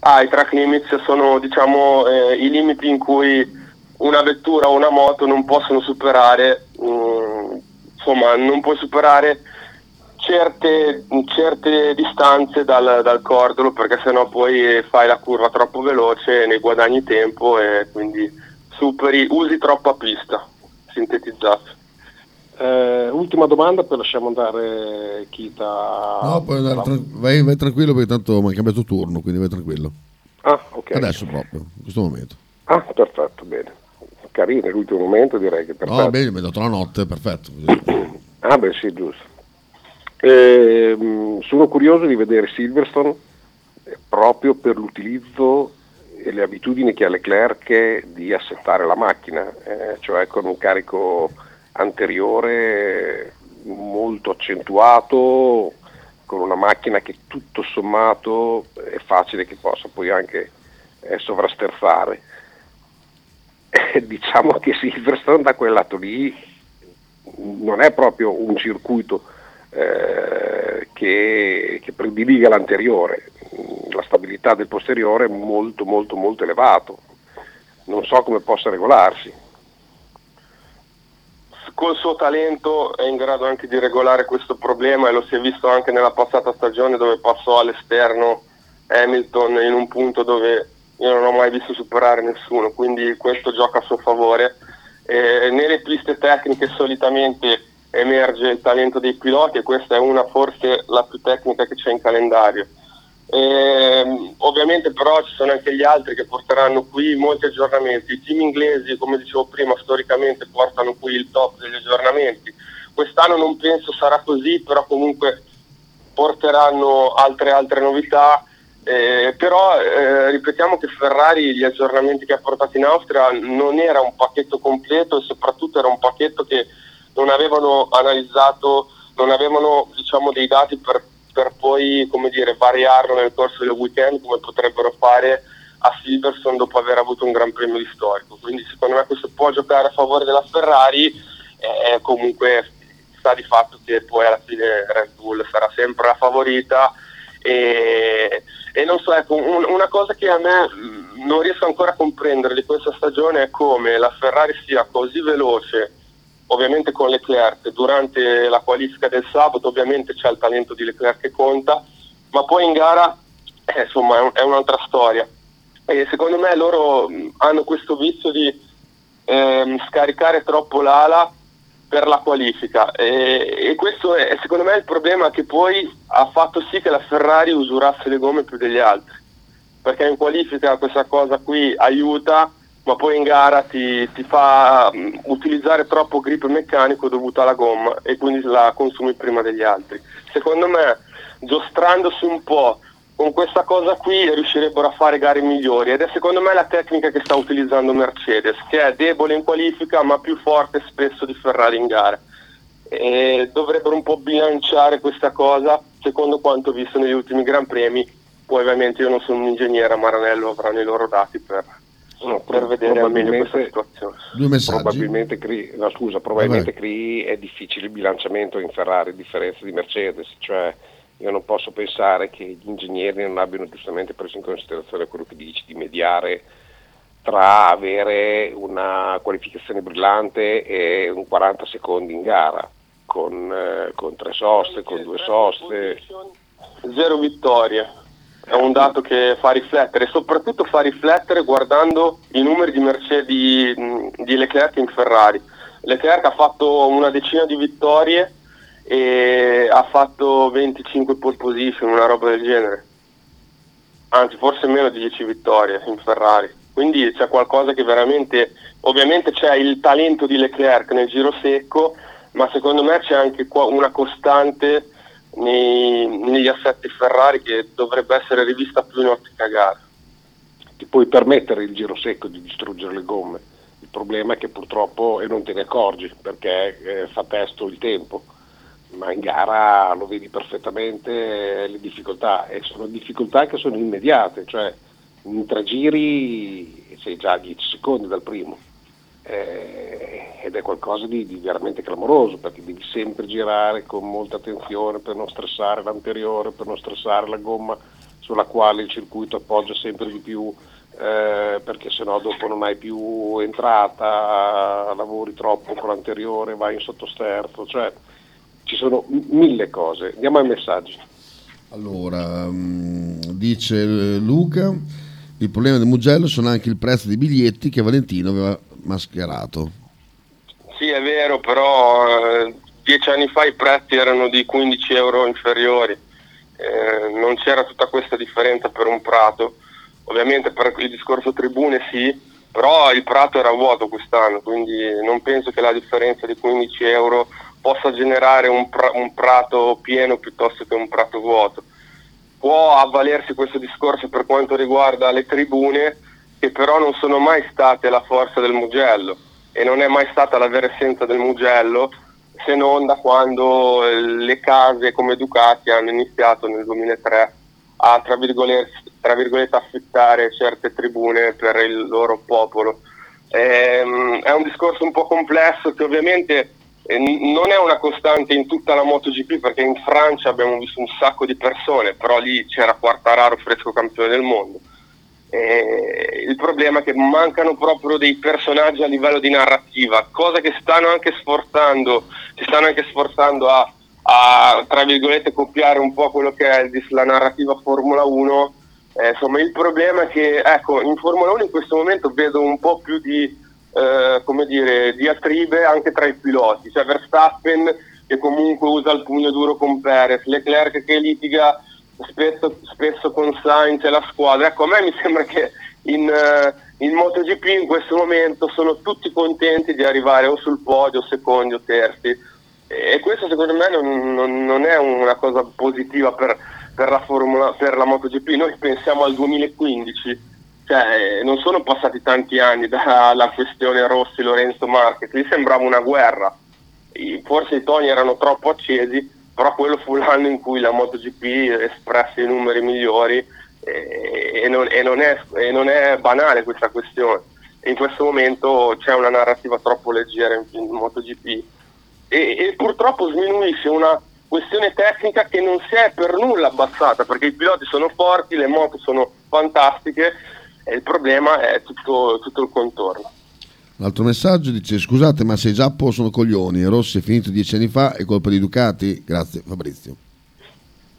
Ah, i track limits sono diciamo, eh, i limiti in cui una vettura o una moto non possono superare, mh, mm, insomma, non puoi superare certe, certe distanze dal, dal, cordolo perché sennò poi fai la curva troppo veloce, ne guadagni tempo e quindi superi, usi troppa pista, sintetizzato. Eh, ultima domanda, poi lasciamo andare Kita. No, puoi andare tra- vai, vai, tranquillo perché tanto mi ha cambiato turno, quindi vai tranquillo. Ah, ok. Adesso proprio, in questo momento. Ah, perfetto, bene. Carino, l'ultimo momento direi che perfetto. No, bene, mi hai dato la notte, perfetto. <coughs> ah, beh sì, giusto. Eh, sono curioso di vedere Silverstone eh, proprio per l'utilizzo e le abitudini che ha Leclerc di assettare la macchina, eh, cioè con un carico anteriore molto accentuato, con una macchina che tutto sommato è facile che possa poi anche eh, sovrasterzare. <laughs> diciamo che Silverstone da quel lato lì non è proprio un circuito eh, che, che, prediliga l'anteriore, la stabilità del posteriore è molto molto molto elevato, non so come possa regolarsi. Col suo talento è in grado anche di regolare questo problema e lo si è visto anche nella passata stagione dove passò all'esterno Hamilton in un punto dove io non ho mai visto superare nessuno, quindi questo gioca a suo favore. Eh, nelle piste tecniche solitamente emerge il talento dei piloti e questa è una forse la più tecnica che c'è in calendario. E, ovviamente però ci sono anche gli altri che porteranno qui molti aggiornamenti. I team inglesi, come dicevo prima, storicamente portano qui il top degli aggiornamenti. Quest'anno non penso sarà così, però comunque porteranno altre, altre novità. Eh, però eh, ripetiamo che Ferrari gli aggiornamenti che ha portato in Austria non era un pacchetto completo e soprattutto era un pacchetto che non avevano analizzato, non avevano diciamo, dei dati per, per poi dire, variarlo nel corso del weekend come potrebbero fare a Silverstone dopo aver avuto un gran premio di storico. Quindi secondo me questo può giocare a favore della Ferrari, eh, comunque sta di fatto che poi alla fine Red Bull sarà sempre la favorita e, e non so, ecco, un, una cosa che a me non riesco ancora a comprendere di questa stagione è come la Ferrari sia così veloce ovviamente con Leclerc. Durante la qualifica del sabato ovviamente c'è il talento di Leclerc che conta ma poi in gara eh, insomma è, un, è, un'altra storia. E secondo me loro hanno questo vizio di ehm, scaricare troppo l'ala per la qualifica. E, e questo è secondo me il problema che poi ha fatto sì che la Ferrari usurasse le gomme più degli altri. Perché in qualifica questa cosa qui aiuta ma poi in gara ti, ti fa um, utilizzare troppo grip meccanico dovuto alla gomma e quindi la consumi prima degli altri. Secondo me, giostrandosi un po' con questa cosa qui riuscirebbero a fare gare migliori ed è secondo me la tecnica che sta utilizzando Mercedes, che è debole in qualifica ma più forte spesso di Ferrari in gara. E dovrebbero un po' bilanciare questa cosa secondo quanto visto negli ultimi Gran Premi. Poi ovviamente io non sono un ingegnere, Maranello avranno i loro dati per, No, per vedere meglio questa situazione. Due messaggi. Probabilmente, CRI, no, scusa, probabilmente CRI è difficile il bilanciamento in Ferrari a differenza di Mercedes, cioè io non posso pensare che gli ingegneri non abbiano giustamente preso in considerazione quello che dici di mediare tra avere una qualificazione brillante e un 40 secondi in gara con, eh, con tre soste, con due soste. Zero vittorie è un dato che fa riflettere, soprattutto fa riflettere guardando i numeri di, Mercedes, di, Leclerc in Ferrari. Leclerc ha fatto una decina di vittorie e ha fatto 25 pole position, una roba del genere. Anzi, forse meno di 10 vittorie in Ferrari. Quindi c'è qualcosa che veramente, ovviamente c'è il talento di Leclerc nel giro secco, ma secondo me c'è anche qua una costante nei- negli assetti Ferrari che dovrebbe essere rivista più in ottica gara. Ti puoi permettere il giro secco di distruggere le gomme. Il problema è che purtroppo, e non te ne accorgi, perché eh, fa testo il tempo, ma in gara lo vedi perfettamente eh, le difficoltà, e sono difficoltà che sono immediate, cioè in tre giri sei già a 10 secondi dal primo. Eh, ed è qualcosa di, di veramente clamoroso perché devi sempre girare con molta attenzione per non stressare l'anteriore, per non stressare la gomma sulla quale il circuito appoggia sempre di più eh, perché sennò dopo non hai più entrata, lavori troppo con l'anteriore, vai in sottosterzo, cioè ci sono mille cose. Andiamo ai messaggi. Allora, mm, dice eh, Luca, il problema del Mugello sono anche il prezzo dei biglietti che Valentino aveva mascherato. Sì, è vero, però eh, dieci anni fa i prezzi erano di 15 euro inferiori, Eh, non c'era tutta questa differenza per un prato. Ovviamente per il discorso tribune sì, però il prato era vuoto quest'anno, quindi non penso che la differenza di 15 euro possa generare un, pra- un prato pieno piuttosto che un prato vuoto. Può avvalersi questo discorso per quanto riguarda le tribune, che però non sono mai state la forza del Mugello e non è mai stata la vera essenza del Mugello se non da quando eh, le case come Ducati hanno iniziato nel 2003 a tra virgolette, tra virgolette affittare certe tribune per il loro popolo. Ehm, è un discorso un po' complesso che ovviamente eh, non è una costante in tutta la MotoGP perché in Francia abbiamo visto un sacco di persone, però lì c'era Quartararo fresco campione del mondo. Eh, il problema è che mancano proprio dei personaggi a livello di narrativa, cosa che stanno anche sforzando, si stanno anche sforzando a, a, tra virgolette copiare un po' quello che è la narrativa Formula 1. Eh, insomma, il problema è che ecco, in Formula 1 in questo momento vedo un po' più di, eh, come dire, diatribe anche tra i piloti, cioè Verstappen che comunque usa il pugno duro con Perez, Leclerc che litiga spesso, spesso con Sainz e la squadra. Ecco, a me mi sembra che in, eh, in MotoGP in questo momento sono tutti contenti di arrivare o sul podio, secondi o terzi. E questo secondo me non, non- non è una cosa positiva per, per la Formula, per la MotoGP. Noi pensiamo al 2015, cioè eh, non sono passati tanti anni dalla questione Rossi Lorenzo Marquez, lì sembrava una guerra. Forse i toni erano troppo accesi, però quello fu l'anno in cui la MotoGP espresse i numeri migliori e, e non, e non è, e non è banale questa questione. In questo momento c'è una narrativa troppo leggera in, in MotoGP e, e purtroppo sminuisce una questione tecnica che non si è per nulla abbassata perché i piloti sono forti, le moto sono fantastiche e il problema è tutto, tutto il contorno. L'altro messaggio dice scusate ma se i Giappo sono coglioni Rossi è finito dieci anni fa è colpa di Ducati? Grazie Fabrizio.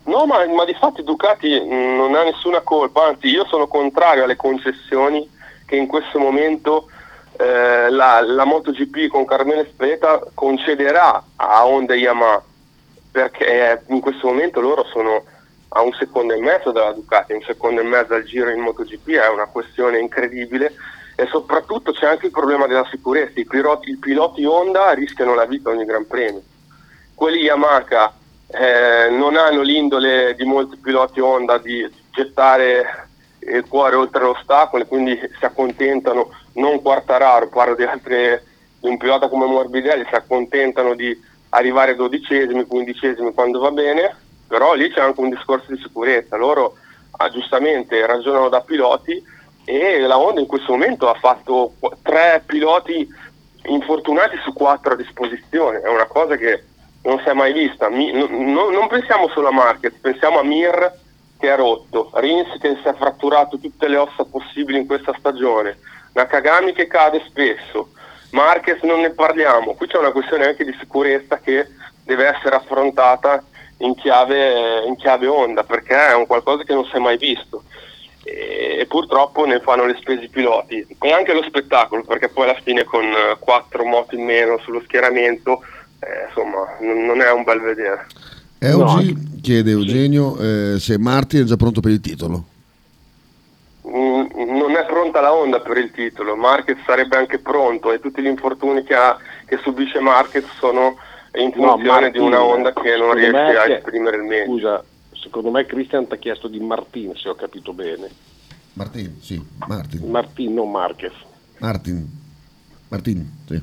No, ma, ma di fatti Ducati mh, non ha nessuna colpa, anzi io sono contrario alle concessioni che in questo momento eh, la, la MotoGP con Carmelo Spreta concederà a Honda e Yamaha, perché in questo momento loro sono a un secondo e mezzo dalla Ducati, un secondo e mezzo al giro in MotoGP è una questione incredibile e soprattutto c'è anche il problema della sicurezza, i piloti, i piloti Honda rischiano la vita ogni Gran Premio, quelli Yamaha eh, non hanno l'indole di molti piloti Honda di gettare il cuore oltre l'ostacolo e quindi si accontentano, non Quartararo, parlo di, altre, di un pilota come Morbidelli, si accontentano di arrivare dodicesimi, quindicesimi quando va bene, però lì c'è anche un discorso di sicurezza, loro ah, giustamente ragionano da piloti e la Honda in questo momento ha fatto tre piloti infortunati su quattro a disposizione, è una cosa che non si è mai vista. Mi- no- no- non pensiamo solo a Marquez, pensiamo a Mir che è rotto, Rins che si è fratturato tutte le ossa possibili in questa stagione, Nakagami che cade spesso, Marquez non ne parliamo, qui c'è una questione anche di sicurezza che deve essere affrontata in chiave, in chiave onda perché è un qualcosa che non si è mai visto e, e purtroppo ne fanno le spese i piloti e anche lo spettacolo perché poi alla fine con eh, quattro moto in meno sullo schieramento eh, insomma non, non è un bel vedere. Eugi chiede Eugenio eh, se Martin è già pronto per il titolo. Mm, non è pronta la Honda per il titolo, Marquez sarebbe anche pronto e tutti gli infortuni che, ha, che subisce Marquez sono in No, funzione Martin, di una Honda che non riesce a esprimere il meglio. Scusa, secondo me Christian ti ha chiesto di Martin, se ho capito bene. Martin, sì, Martin. Martin, non Marquez. Martin. Martin, sì.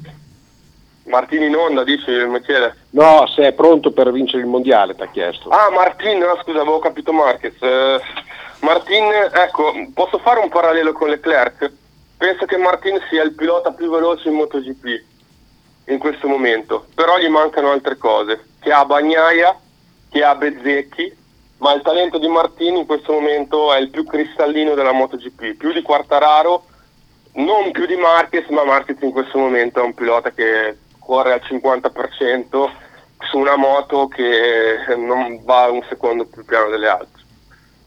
Martini in Honda, dice Michele? No, se è pronto per vincere il mondiale, ti ha chiesto. Ah, Martin, no, scusa, avevo capito Marquez. Eh, Martin, ecco, posso fare un parallelo con Leclerc? Penso che Martin sia il pilota più veloce in MotoGP in questo momento, però gli mancano altre cose, che ha Bagnaia, che ha Bezzecchi, ma il talento di Martin in questo momento è il più cristallino della MotoGP, più di Quartararo, non più di Marquez, ma Marquez in questo momento è un pilota che corre al 50% su una moto che non va un secondo più piano delle altre.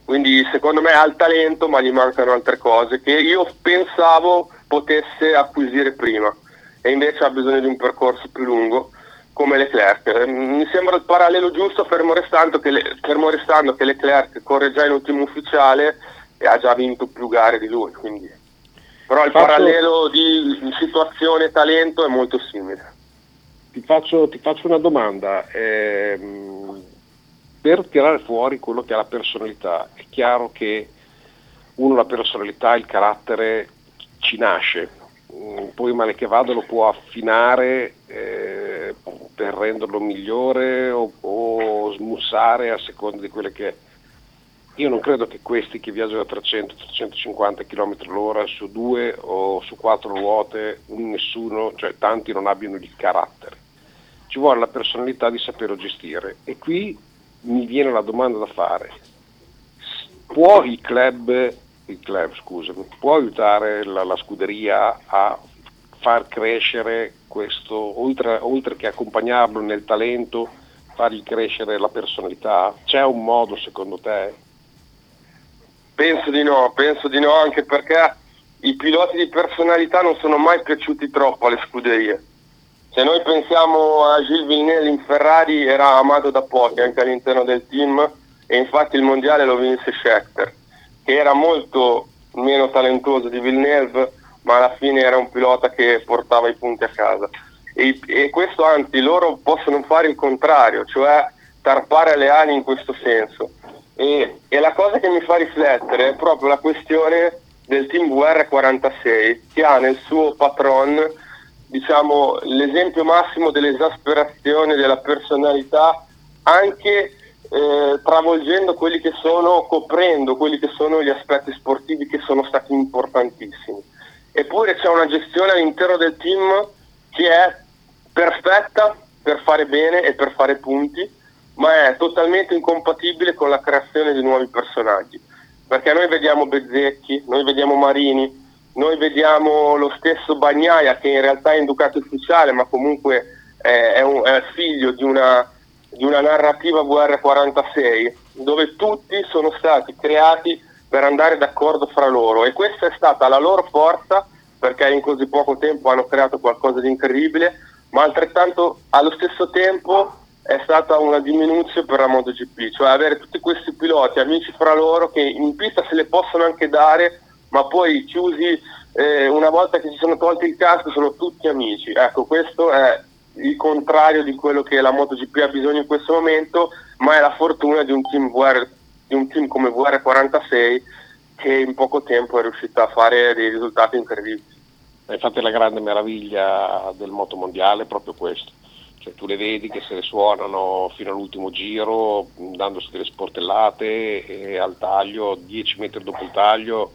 Quindi secondo me ha il talento, ma gli mancano altre cose che io pensavo potesse acquisire prima e invece ha bisogno di un percorso più lungo come Leclerc. Eh, Mi sembra il parallelo giusto fermo restando che, Le- fermo restando che Leclerc corre già in ultimo ufficiale e ha già vinto più gare di lui. quindi. Però il Faccio- parallelo di situazione e talento è molto simile. Ti faccio, ti faccio una domanda. ehm, per tirare fuori quello che è la personalità, è chiaro che uno la personalità, il carattere ci nasce, Mm, poi male che vada lo può affinare eh, per renderlo migliore o, o smussare a seconda di quelle che... Io non credo che questi che viaggiano a 300-350 km all'ora su due o su quattro ruote, nessuno, cioè tanti non abbiano il carattere. Ci vuole la personalità di saperlo gestire. E qui mi viene la domanda da fare. Può il club, il club scusami, può aiutare la, la scuderia a far crescere questo, oltre, oltre che accompagnarlo nel talento, fargli crescere la personalità? C'è un modo secondo te? Penso di no, penso di no anche perché i piloti di personalità non sono mai piaciuti troppo alle scuderie. Se noi pensiamo a Gilles Villeneuve in Ferrari era amato da pochi anche all'interno del team e infatti il mondiale lo vinse Scheckter, che era molto meno talentuoso di Villeneuve ma alla fine era un pilota che portava i punti a casa. E, e questo anzi loro possono fare il contrario, cioè tarpare le ali in questo senso. E, e la cosa che mi fa riflettere è proprio la questione del team VR46 che ha nel suo patron diciamo, l'esempio massimo dell'esasperazione della personalità anche eh, travolgendo quelli che sono, coprendo quelli che sono gli aspetti sportivi che sono stati importantissimi. Eppure c'è una gestione all'interno del team che è perfetta per fare bene e per fare punti, ma è totalmente incompatibile con la creazione di nuovi personaggi. Perché noi vediamo Bezzecchi, noi vediamo Marini, noi vediamo lo stesso Bagnaia che in realtà è in Ducato ufficiale, ma comunque è, un- è figlio di una, di una narrativa VR46, dove tutti sono stati creati per andare d'accordo fra loro e questa è stata la loro forza perché in così poco tempo hanno creato qualcosa di incredibile, ma altrettanto allo stesso tempo è stata una diminuzione per la MotoGP, cioè avere tutti questi piloti amici fra loro che in pista se le possono anche dare, ma poi chiusi eh, una volta che si sono tolti il casco sono tutti amici. Ecco, questo è il contrario di quello che la MotoGP ha bisogno in questo momento, ma è la fortuna di un team, VR, di un team come VR46 che in poco tempo è riuscito a fare dei risultati incredibili. Infatti la grande meraviglia del motomondiale è proprio questo. Cioè, tu le vedi che se le suonano fino all'ultimo giro, dandosi delle sportellate e al taglio, 10 metri dopo il taglio,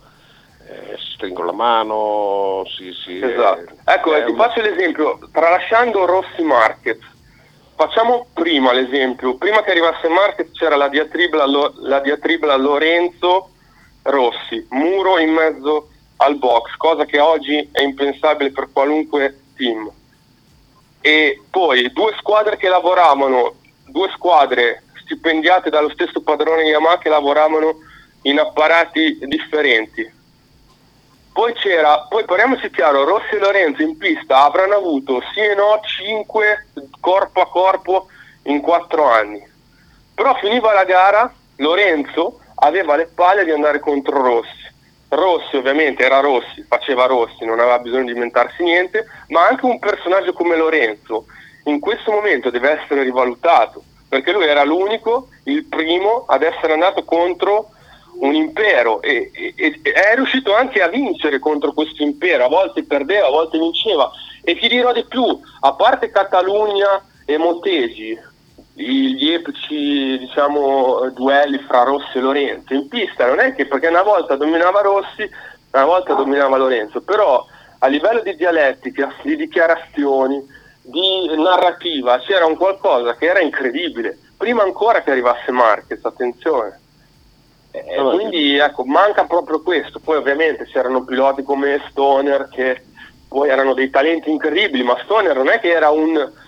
eh, si stringono la mano, si... si Esatto. Ecco, è ti faccio l'esempio, tralasciando Rossi Marquez, facciamo prima l'esempio, prima che arrivasse Marquez c'era la diatribla, la diatribla Lorenzo Rossi, muro in mezzo al box, cosa che oggi è impensabile per qualunque team. E poi due squadre che lavoravano, due squadre stipendiate dallo stesso padrone Yamaha che lavoravano in apparati differenti. Poi c'era, poi parliamoci chiaro, Rossi e Lorenzo in pista avranno avuto sì e no 5 corpo a corpo in 4 anni. Però finiva la gara, Lorenzo aveva le palle di andare contro Rossi Rossi ovviamente era Rossi, faceva Rossi, non aveva bisogno di inventarsi niente, ma anche un personaggio come Lorenzo in questo momento deve essere rivalutato, perché lui era l'unico, il primo ad essere andato contro un impero e, e, e è riuscito anche a vincere contro questo impero, a volte perdeva, a volte vinceva. E ti dirò di più, a parte Catalogna e Montesi, gli epici diciamo, duelli fra Rossi e Lorenzo in pista non è che perché una volta dominava Rossi una volta dominava Lorenzo però a livello di dialettica di dichiarazioni di narrativa c'era un qualcosa che era incredibile. Prima ancora che arrivasse Marquez attenzione e quindi ecco manca proprio questo. Poi ovviamente c'erano piloti come Stoner che poi erano dei talenti incredibili ma Stoner non è che era un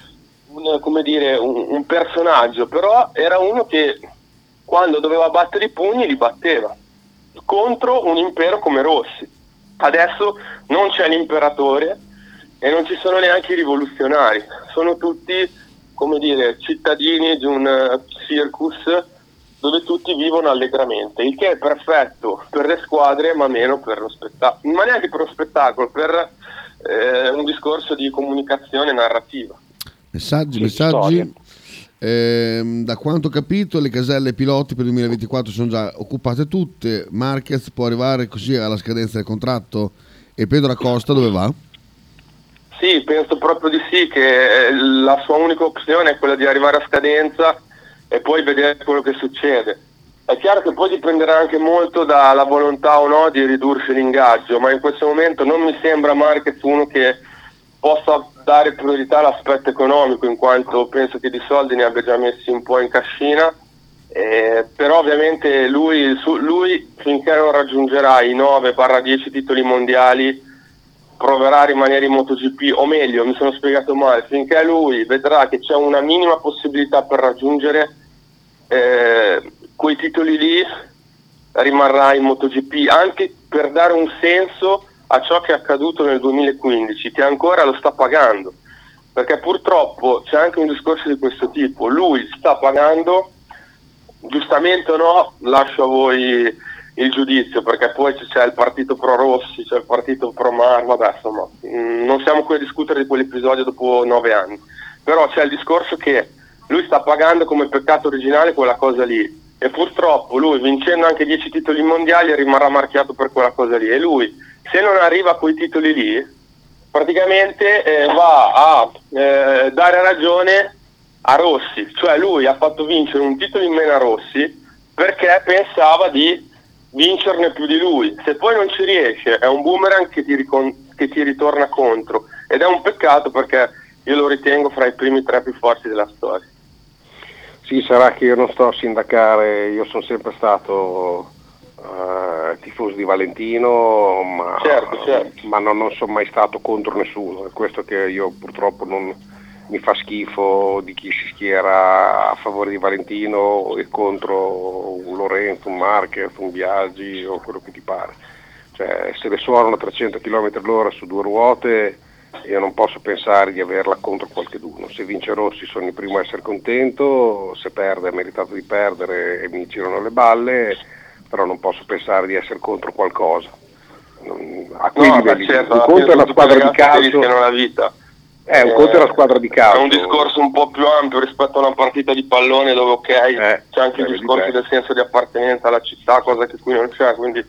un, come dire, un, un personaggio, però era uno che quando doveva battere i pugni li batteva contro un impero come Rossi. Adesso non c'è l'imperatore e non ci sono neanche i rivoluzionari, sono tutti come dire, cittadini di un uh, circus dove tutti vivono allegramente, il che è perfetto per le squadre ma meno per lo spettacolo, ma neanche per lo spettacolo, per eh, un discorso di comunicazione narrativa. Messaggi, messaggi. Eh, da quanto ho capito le caselle piloti per il 2024 sono già occupate tutte, Marquez può arrivare così alla scadenza del contratto e Pedro Acosta dove va? Sì, penso proprio di sì, che la sua unica opzione è quella di arrivare a scadenza e poi vedere quello che succede. È chiaro che poi dipenderà anche molto dalla volontà o no di ridursi l'ingaggio, ma in questo momento non mi sembra Marquez uno che possa dare priorità all'aspetto economico in quanto penso che di soldi ne abbia già messi un po' in cascina eh, però ovviamente lui, su, lui, finché non raggiungerà i 9-10 titoli mondiali proverà a rimanere in MotoGP o meglio mi sono spiegato male finché lui vedrà che c'è una minima possibilità per raggiungere eh, quei titoli lì rimarrà in MotoGP anche per dare un senso a ciò che è accaduto nel 2015, che ancora lo sta pagando, perché purtroppo c'è anche un discorso di questo tipo, lui sta pagando, giustamente o no, lascio a voi il giudizio, perché poi c'è il partito pro Rossi, c'è il partito pro Mar, vabbè insomma, mm, non siamo qui a discutere di quell'episodio dopo nove anni, però c'è il discorso che lui sta pagando come peccato originale quella cosa lì e purtroppo lui vincendo anche 10 titoli mondiali rimarrà marchiato per quella cosa lì e lui se non arriva a quei titoli lì, praticamente eh, va a eh, dare ragione a Rossi, cioè lui ha fatto vincere un titolo in meno a Rossi perché pensava di vincerne più di lui. Se poi non ci riesce è un boomerang che ti, ricon- che ti ritorna contro ed è un peccato perché io lo ritengo fra i primi tre più forti della storia. Sì, sarà che io non sto a sindacare, io sono sempre stato uh, tifoso di Valentino, ma, certo, certo. ma non, non, sono mai stato contro nessuno. È questo che io purtroppo non, mi fa schifo di chi si schiera a favore di Valentino e contro un Lorenzo, un Marquez, un Biaggi o quello che ti pare. Cioè, se le suonano a 300 km all'ora su due ruote io non posso pensare di averla contro qualcheduno. Se vince Rossi sono il primo a essere contento, se perde è meritato di perdere e mi girano le balle però non posso pensare di essere contro qualcosa. A quei no, livelli, certo, un conto è la squadra di calcio. La vita. Eh, un conto è la squadra di calcio. È un discorso un po' più ampio rispetto a una partita di pallone dove ok, eh, c'è anche il discorso del senso di appartenenza alla città, cosa che qui non c'è, quindi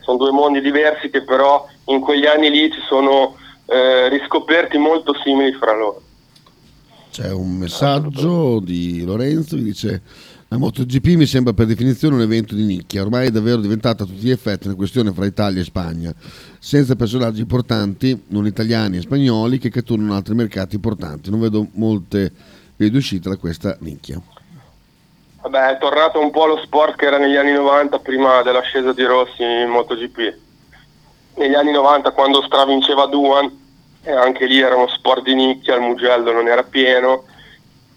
sono due mondi diversi che però in quegli anni lì ci sono eh, riscoperti molto simili fra loro. C'è un messaggio di Lorenzo che dice la MotoGP mi sembra per definizione un evento di nicchia, ormai è davvero diventata a tutti gli effetti una questione fra Italia e Spagna, senza personaggi importanti, non italiani e spagnoli, che catturano altri mercati importanti. Non vedo molte vie d'uscita da questa nicchia. Vabbè, è tornato un po' lo sport che era negli anni 90 prima dell'ascesa di Rossi in MotoGP. Negli anni 90 quando stravinceva Duan, e anche lì era uno sport di nicchia, il Mugello non era pieno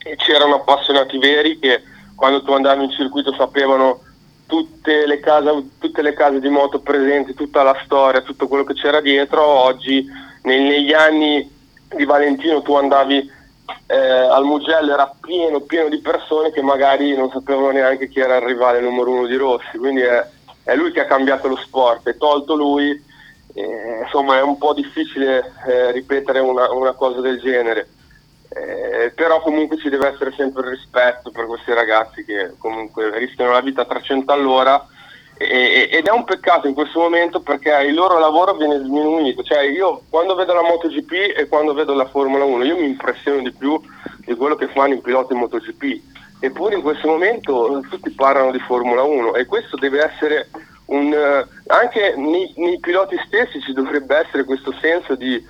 e c'erano appassionati veri che quando tu andavi in circuito sapevano tutte le, case, tutte le case di moto presenti, tutta la storia, tutto quello che c'era dietro. Oggi nel, negli anni di Valentino tu andavi eh, al Mugello, era pieno, pieno di persone che magari non sapevano neanche chi era il rivale numero uno di Rossi, quindi è, è lui che ha cambiato lo sport e tolto lui, eh, insomma è un po' difficile eh, ripetere una, una, cosa del genere. Eh, però comunque ci deve essere sempre il rispetto per questi ragazzi che comunque rischiano la vita a 300 all'ora e, ed è un peccato in questo momento perché il loro lavoro viene diminuito. Cioè io quando vedo la MotoGP e quando vedo la Formula 1 io mi impressiono di più di quello che fanno i piloti MotoGP. Eppure in questo momento tutti parlano di Formula 1 e questo deve essere un, eh, anche nei, nei, piloti stessi ci dovrebbe essere questo senso di,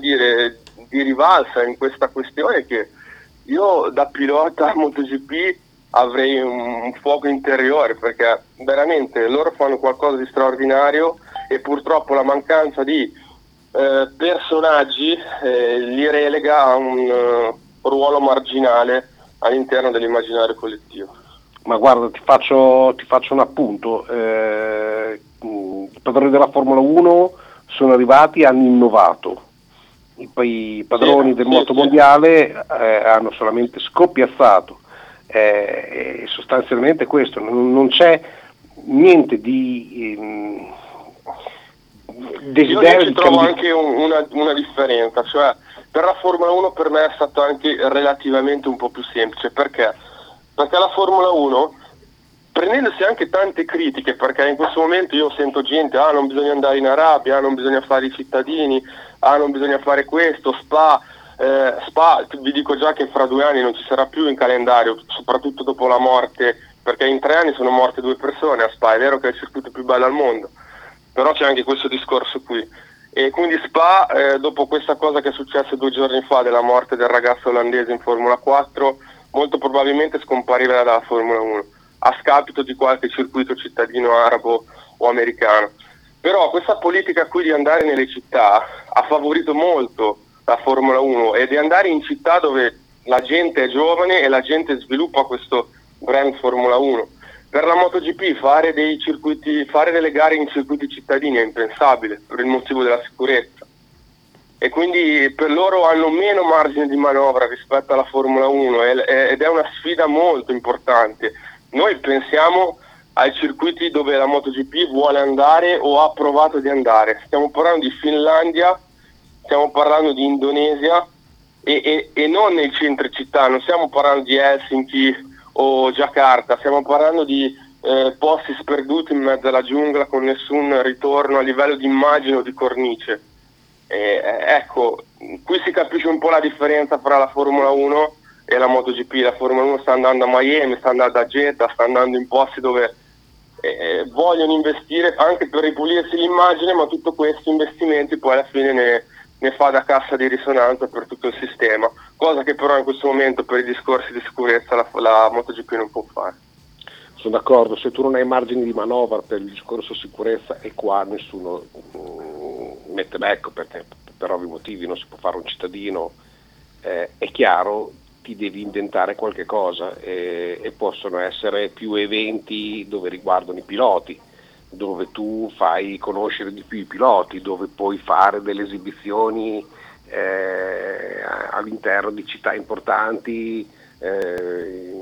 dire, di rivalsa in questa questione che io da pilota <laughs> MotoGP avrei un, un, fuoco interiore perché veramente loro fanno qualcosa di straordinario e purtroppo la mancanza di eh, personaggi eh, li relega a un uh, ruolo marginale all'interno dell'immaginario collettivo. Ma guarda, ti faccio, ti faccio un appunto. Eh, I padroni della Formula 1 sono arrivati, hanno innovato. I, i padroni sì, del sì, moto sì. mondiale eh, hanno solamente scoppiazzato. Eh, sostanzialmente questo, non, non, c'è niente di ehm, desiderio. Io ci trovo cambi- anche un, una, una differenza, cioè per la Formula 1 per me è stato anche relativamente un po' più semplice perché perché la Formula 1 prendendosi anche tante critiche, perché in questo momento io sento gente, ah non bisogna andare in Arabia, ah non bisogna fare i cittadini, ah non bisogna fare questo, Spa, eh, Spa, vi dico già che fra due anni non ci sarà più in calendario, soprattutto dopo la morte, perché in tre anni sono morte due persone a Spa, è vero che è il circuito più bello al mondo, però c'è anche questo discorso qui. E quindi Spa, eh, dopo questa cosa che è successa due giorni fa della morte del ragazzo olandese in Formula 4, molto probabilmente scomparirà dalla Formula 1 a scapito di qualche circuito cittadino arabo o americano. Però questa politica qui di andare nelle città ha favorito molto la Formula 1 e di andare in città dove la gente è giovane e la gente sviluppa questo brand Formula 1. Per la MotoGP fare, circuiti, fare delle gare in circuiti cittadini è impensabile per il motivo della sicurezza e quindi per loro hanno meno margine di manovra rispetto alla Formula 1 ed è una sfida molto importante. Noi pensiamo ai circuiti dove la MotoGP vuole andare o ha provato di andare. Stiamo parlando di Finlandia, stiamo parlando di Indonesia e, e, e non nei centri città, non stiamo parlando di Helsinki o Jakarta, stiamo parlando di eh, posti sperduti in mezzo alla giungla con nessun ritorno a livello di immagine o di cornice. Eh, ecco, qui si capisce un po' la differenza tra la Formula 1 e la MotoGP. La Formula 1 sta andando a Miami, sta andando a Jeddah, sta andando in posti dove eh, vogliono investire anche per ripulirsi l'immagine, ma tutti questi investimenti poi alla fine ne, ne fa da cassa di risonanza per tutto il sistema, cosa che però in questo momento per i discorsi di sicurezza la, la MotoGP non può fare. Sono d'accordo, se tu non hai margini di manovra per il discorso sicurezza e qua nessuno mette becco perché per ovvi motivi non si può fare un cittadino, eh, è chiaro ti devi inventare qualche cosa eh, e possono essere più eventi dove riguardano i piloti, dove tu fai conoscere di più i piloti, dove puoi fare delle esibizioni eh, all'interno di città importanti eh,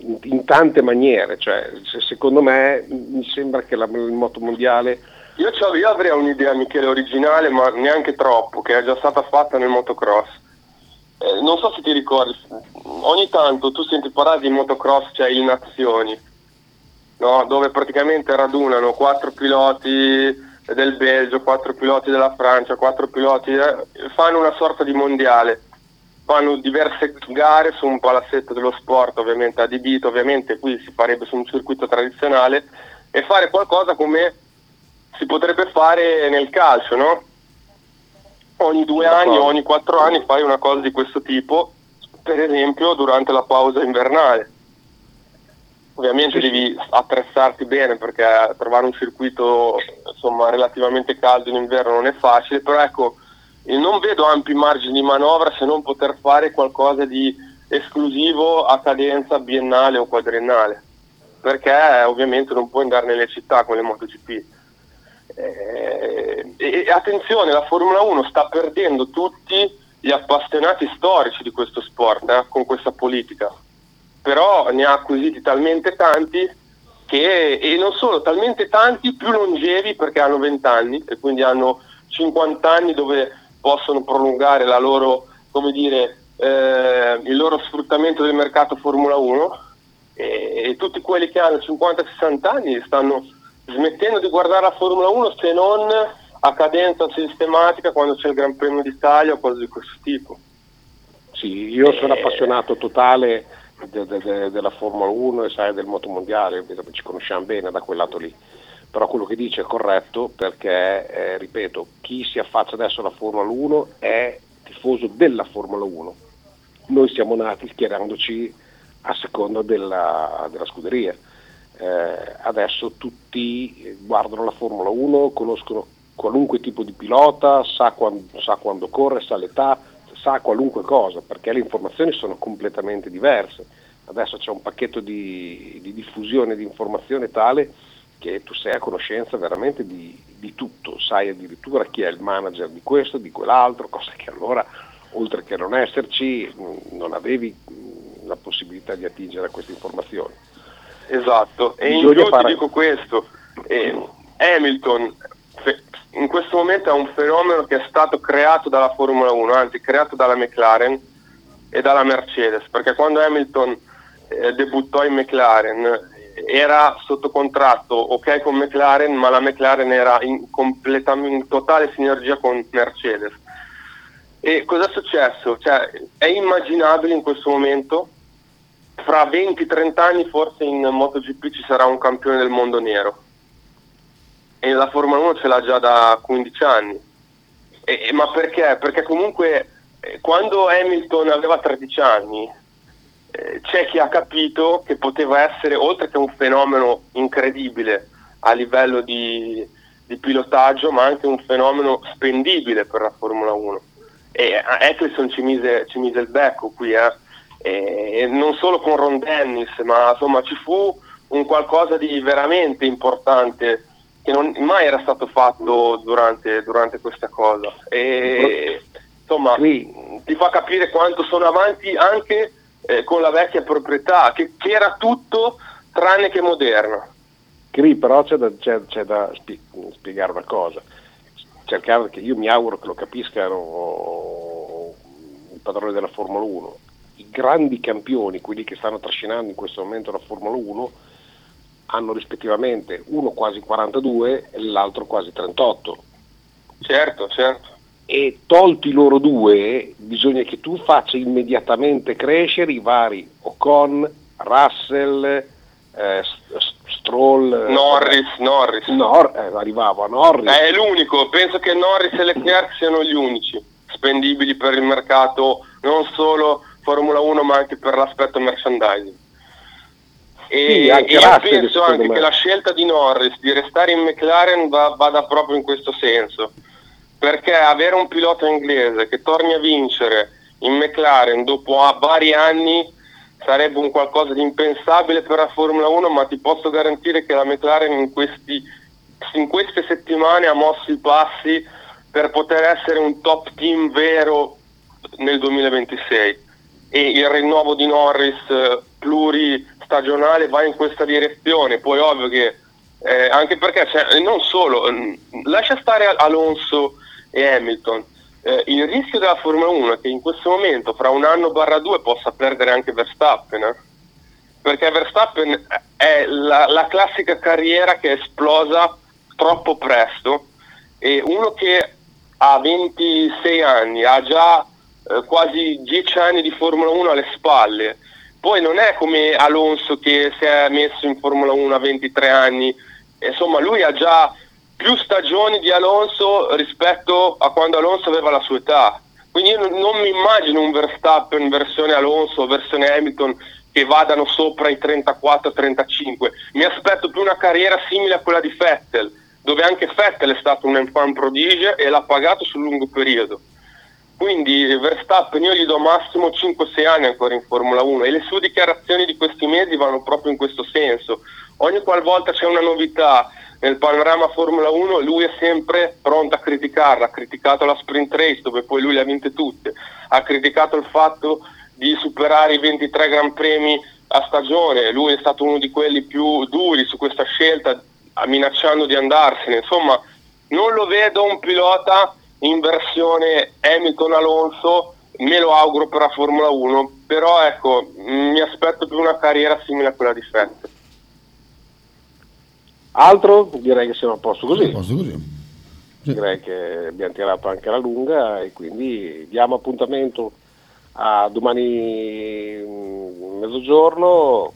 in, in, tante maniere. Cioè, secondo me mi sembra che la, il moto mondiale io, io avrei un'idea, Michele, originale, ma neanche troppo, che è già stata fatta nel motocross. Eh, non so se ti ricordi, ogni tanto tu senti parlare di motocross, cioè in nazioni, no? dove praticamente radunano quattro piloti del Belgio, quattro piloti della Francia, quattro piloti, eh, fanno una sorta di mondiale, fanno diverse gare su un palazzetto dello sport ovviamente adibito, ovviamente qui si farebbe su un circuito tradizionale, e fare qualcosa come si potrebbe fare nel calcio, no? Ogni due anni o ogni quattro anni fai una cosa di questo tipo, per esempio durante la pausa invernale. Ovviamente devi attrezzarti bene perché trovare un circuito insomma, relativamente caldo in inverno non è facile, però ecco, non vedo ampi margini di manovra se non poter fare qualcosa di esclusivo a cadenza biennale o quadriennale, perché ovviamente non puoi andare nelle città con le MotoGP eh, e attenzione, la Formula 1 sta perdendo tutti gli appassionati storici di questo sport eh, con questa politica, però ne ha acquisiti talmente tanti che, e non solo, talmente tanti più longevi perché hanno 20 anni e quindi hanno 50 anni dove possono prolungare la loro, come dire, eh, il loro sfruttamento del mercato Formula 1 e, e tutti quelli che hanno 50-60 anni stanno smettendo di guardare la Formula 1 se non a cadenza sistematica quando c'è il Gran Premio d'Italia o cose di questo tipo. Sì, io sono appassionato totale de, de, de, della Formula 1 e sai del motomondiale, ci conosciamo bene da quel lato lì. Però quello che dice è corretto perché, eh, ripeto, chi si affaccia adesso alla Formula 1 è tifoso della Formula 1. Noi siamo nati schierandoci a seconda della, della scuderia. Eh, adesso tutti guardano la Formula 1, conoscono qualunque tipo di pilota, sa quando, sa quando corre, sa l'età, sa qualunque cosa, perché le informazioni sono completamente diverse. Adesso c'è un pacchetto di, di diffusione di informazione tale che tu sei a conoscenza veramente di, di, tutto, sai addirittura chi è il manager di questo, di quell'altro, cosa che allora, oltre che non esserci, non avevi la possibilità di attingere a queste informazioni. Esatto, e in più fare... ti dico questo, eh, Hamilton in questo momento è un fenomeno che è stato creato dalla Formula 1, anzi creato dalla McLaren e dalla Mercedes, perché quando Hamilton eh, debuttò in McLaren era sotto contratto ok con McLaren, ma la McLaren era in, in totale sinergia con Mercedes. E cosa è successo? Cioè, è immaginabile in questo momento, fra 20-30 anni forse in MotoGP ci sarà un campione del mondo nero e la Formula 1 ce l'ha già da 15 anni. E, ma perché? Perché comunque eh, quando Hamilton aveva 13 anni eh, c'è chi ha capito che poteva essere, oltre che un fenomeno incredibile a livello di, di pilotaggio, ma anche un fenomeno spendibile per la Formula 1. E Eccleston ci mise, ci mise il becco qui, eh. E non solo con Ron Dennis, ma insomma ci fu un qualcosa di veramente importante che non mai era stato fatto durante, durante questa cosa. E insomma ti fa capire quanto sono avanti anche eh, con la vecchia proprietà, che, che, era tutto tranne che moderno. Cri, però c'è da, c'è, c'è da spie- spiegare una cosa. Cercare che io mi auguro che lo capiscano il padrone della Formula 1. I grandi campioni, quelli che stanno trascinando in questo momento la Formula 1, hanno rispettivamente uno quasi 42 e l'altro quasi 38. Certo, certo. E tolti loro due, bisogna che tu faccia immediatamente crescere i vari Ocon, Russell, eh, Stroll, Norris, eh, Norris. Nor- eh, arrivavo a Norris. È l'unico, penso che Norris e Leclerc siano gli unici spendibili per il mercato, non solo Formula 1 ma anche per l'aspetto merchandising. E, sì, e io penso anche me. che la scelta di Norris di restare in McLaren va, vada proprio in questo senso, perché avere un pilota inglese che torni a vincere in McLaren dopo vari anni sarebbe un qualcosa di impensabile per la Formula 1, ma ti posso garantire che la McLaren in, questi, in queste settimane ha mosso i passi per poter essere un top team vero nel 2026 e il rinnovo di Norris eh, pluri stagionale va in questa direzione, poi ovvio che eh, anche perché cioè, non solo, mm, lascia stare Alonso e Hamilton, eh, il rischio della Formula 1 è che in questo momento fra un anno barra due possa perdere anche Verstappen, eh? perché Verstappen è la, la classica carriera che è esplosa troppo presto e uno che ha 26 anni, ha già eh, quasi 10 anni di Formula 1 alle spalle, poi non è come Alonso che si è messo in Formula 1 a 23 anni, insomma lui ha già più stagioni di Alonso rispetto a quando Alonso aveva la sua età. Quindi io non mi immagino un Verstappen versione Alonso, versione Hamilton che vadano sopra i 34-35. Mi aspetto più una carriera simile a quella di Vettel, dove anche Vettel è stato un fan prodigio e l'ha pagato sul lungo periodo. Quindi Verstappen io gli do massimo 5-6 anni ancora in Formula 1 e le sue dichiarazioni di questi mesi vanno proprio in questo senso. Ogni qualvolta c'è una novità nel panorama Formula 1 lui è sempre pronto a criticarla, ha criticato la sprint race dove poi lui le ha vinte tutte, ha criticato il fatto di superare i 23 Gran Premi la stagione, lui è stato uno di quelli più duri su questa scelta, minacciando di andarsene, insomma non lo vedo un pilota in versione Hamilton-Alonso, me lo auguro per la Formula 1, però ecco, mi aspetto più una carriera simile a quella di Fettel. Altro? Direi che siamo a posto così. A posto così. Sì. Direi che abbiamo tirato anche la lunga e quindi diamo appuntamento a domani mm, mezzogiorno,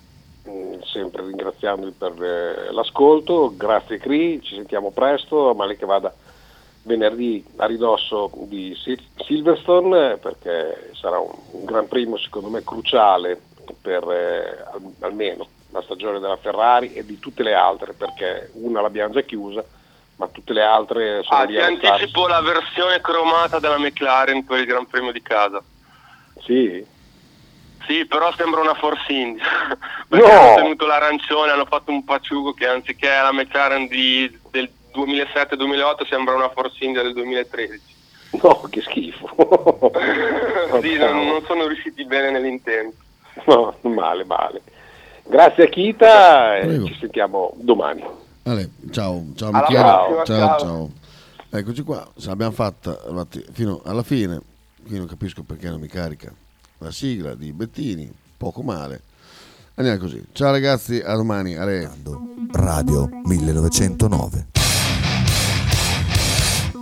mm, sempre ringraziandovi per eh, l'ascolto, grazie Cri, ci sentiamo presto, male che vada venerdì a ridosso di Sil- Silverstone perché sarà un, un gran primo secondo me cruciale per eh, al- almeno la stagione della Ferrari e di tutte le altre perché una l'abbiamo già chiusa ma tutte le altre sono Ah, lì ti anticipo la versione cromata della McLaren per il Gran Premio di casa. Sì, Sì, però sembra una Force India. <laughs> Perché No! hanno tenuto l'arancione, hanno fatto un paciugo che anziché la McLaren di- del 2007-2008 sembra una Force India del 2013. no, che schifo. <laughs> sì, non, non sono riusciti bene nell'intento. No, male, male. Grazie a Kita e ci sentiamo domani. Ale, ciao, ciao Alla Michele. prossima, ciao, ciao. ciao. Eccoci qua, ce l'abbiamo fatta fino alla fine. Qui non capisco perché non mi carica la sigla di Bettini, poco male. Andiamo così. Ciao ragazzi, a domani. Ale. Radio 1909.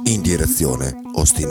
In direzione ostinata.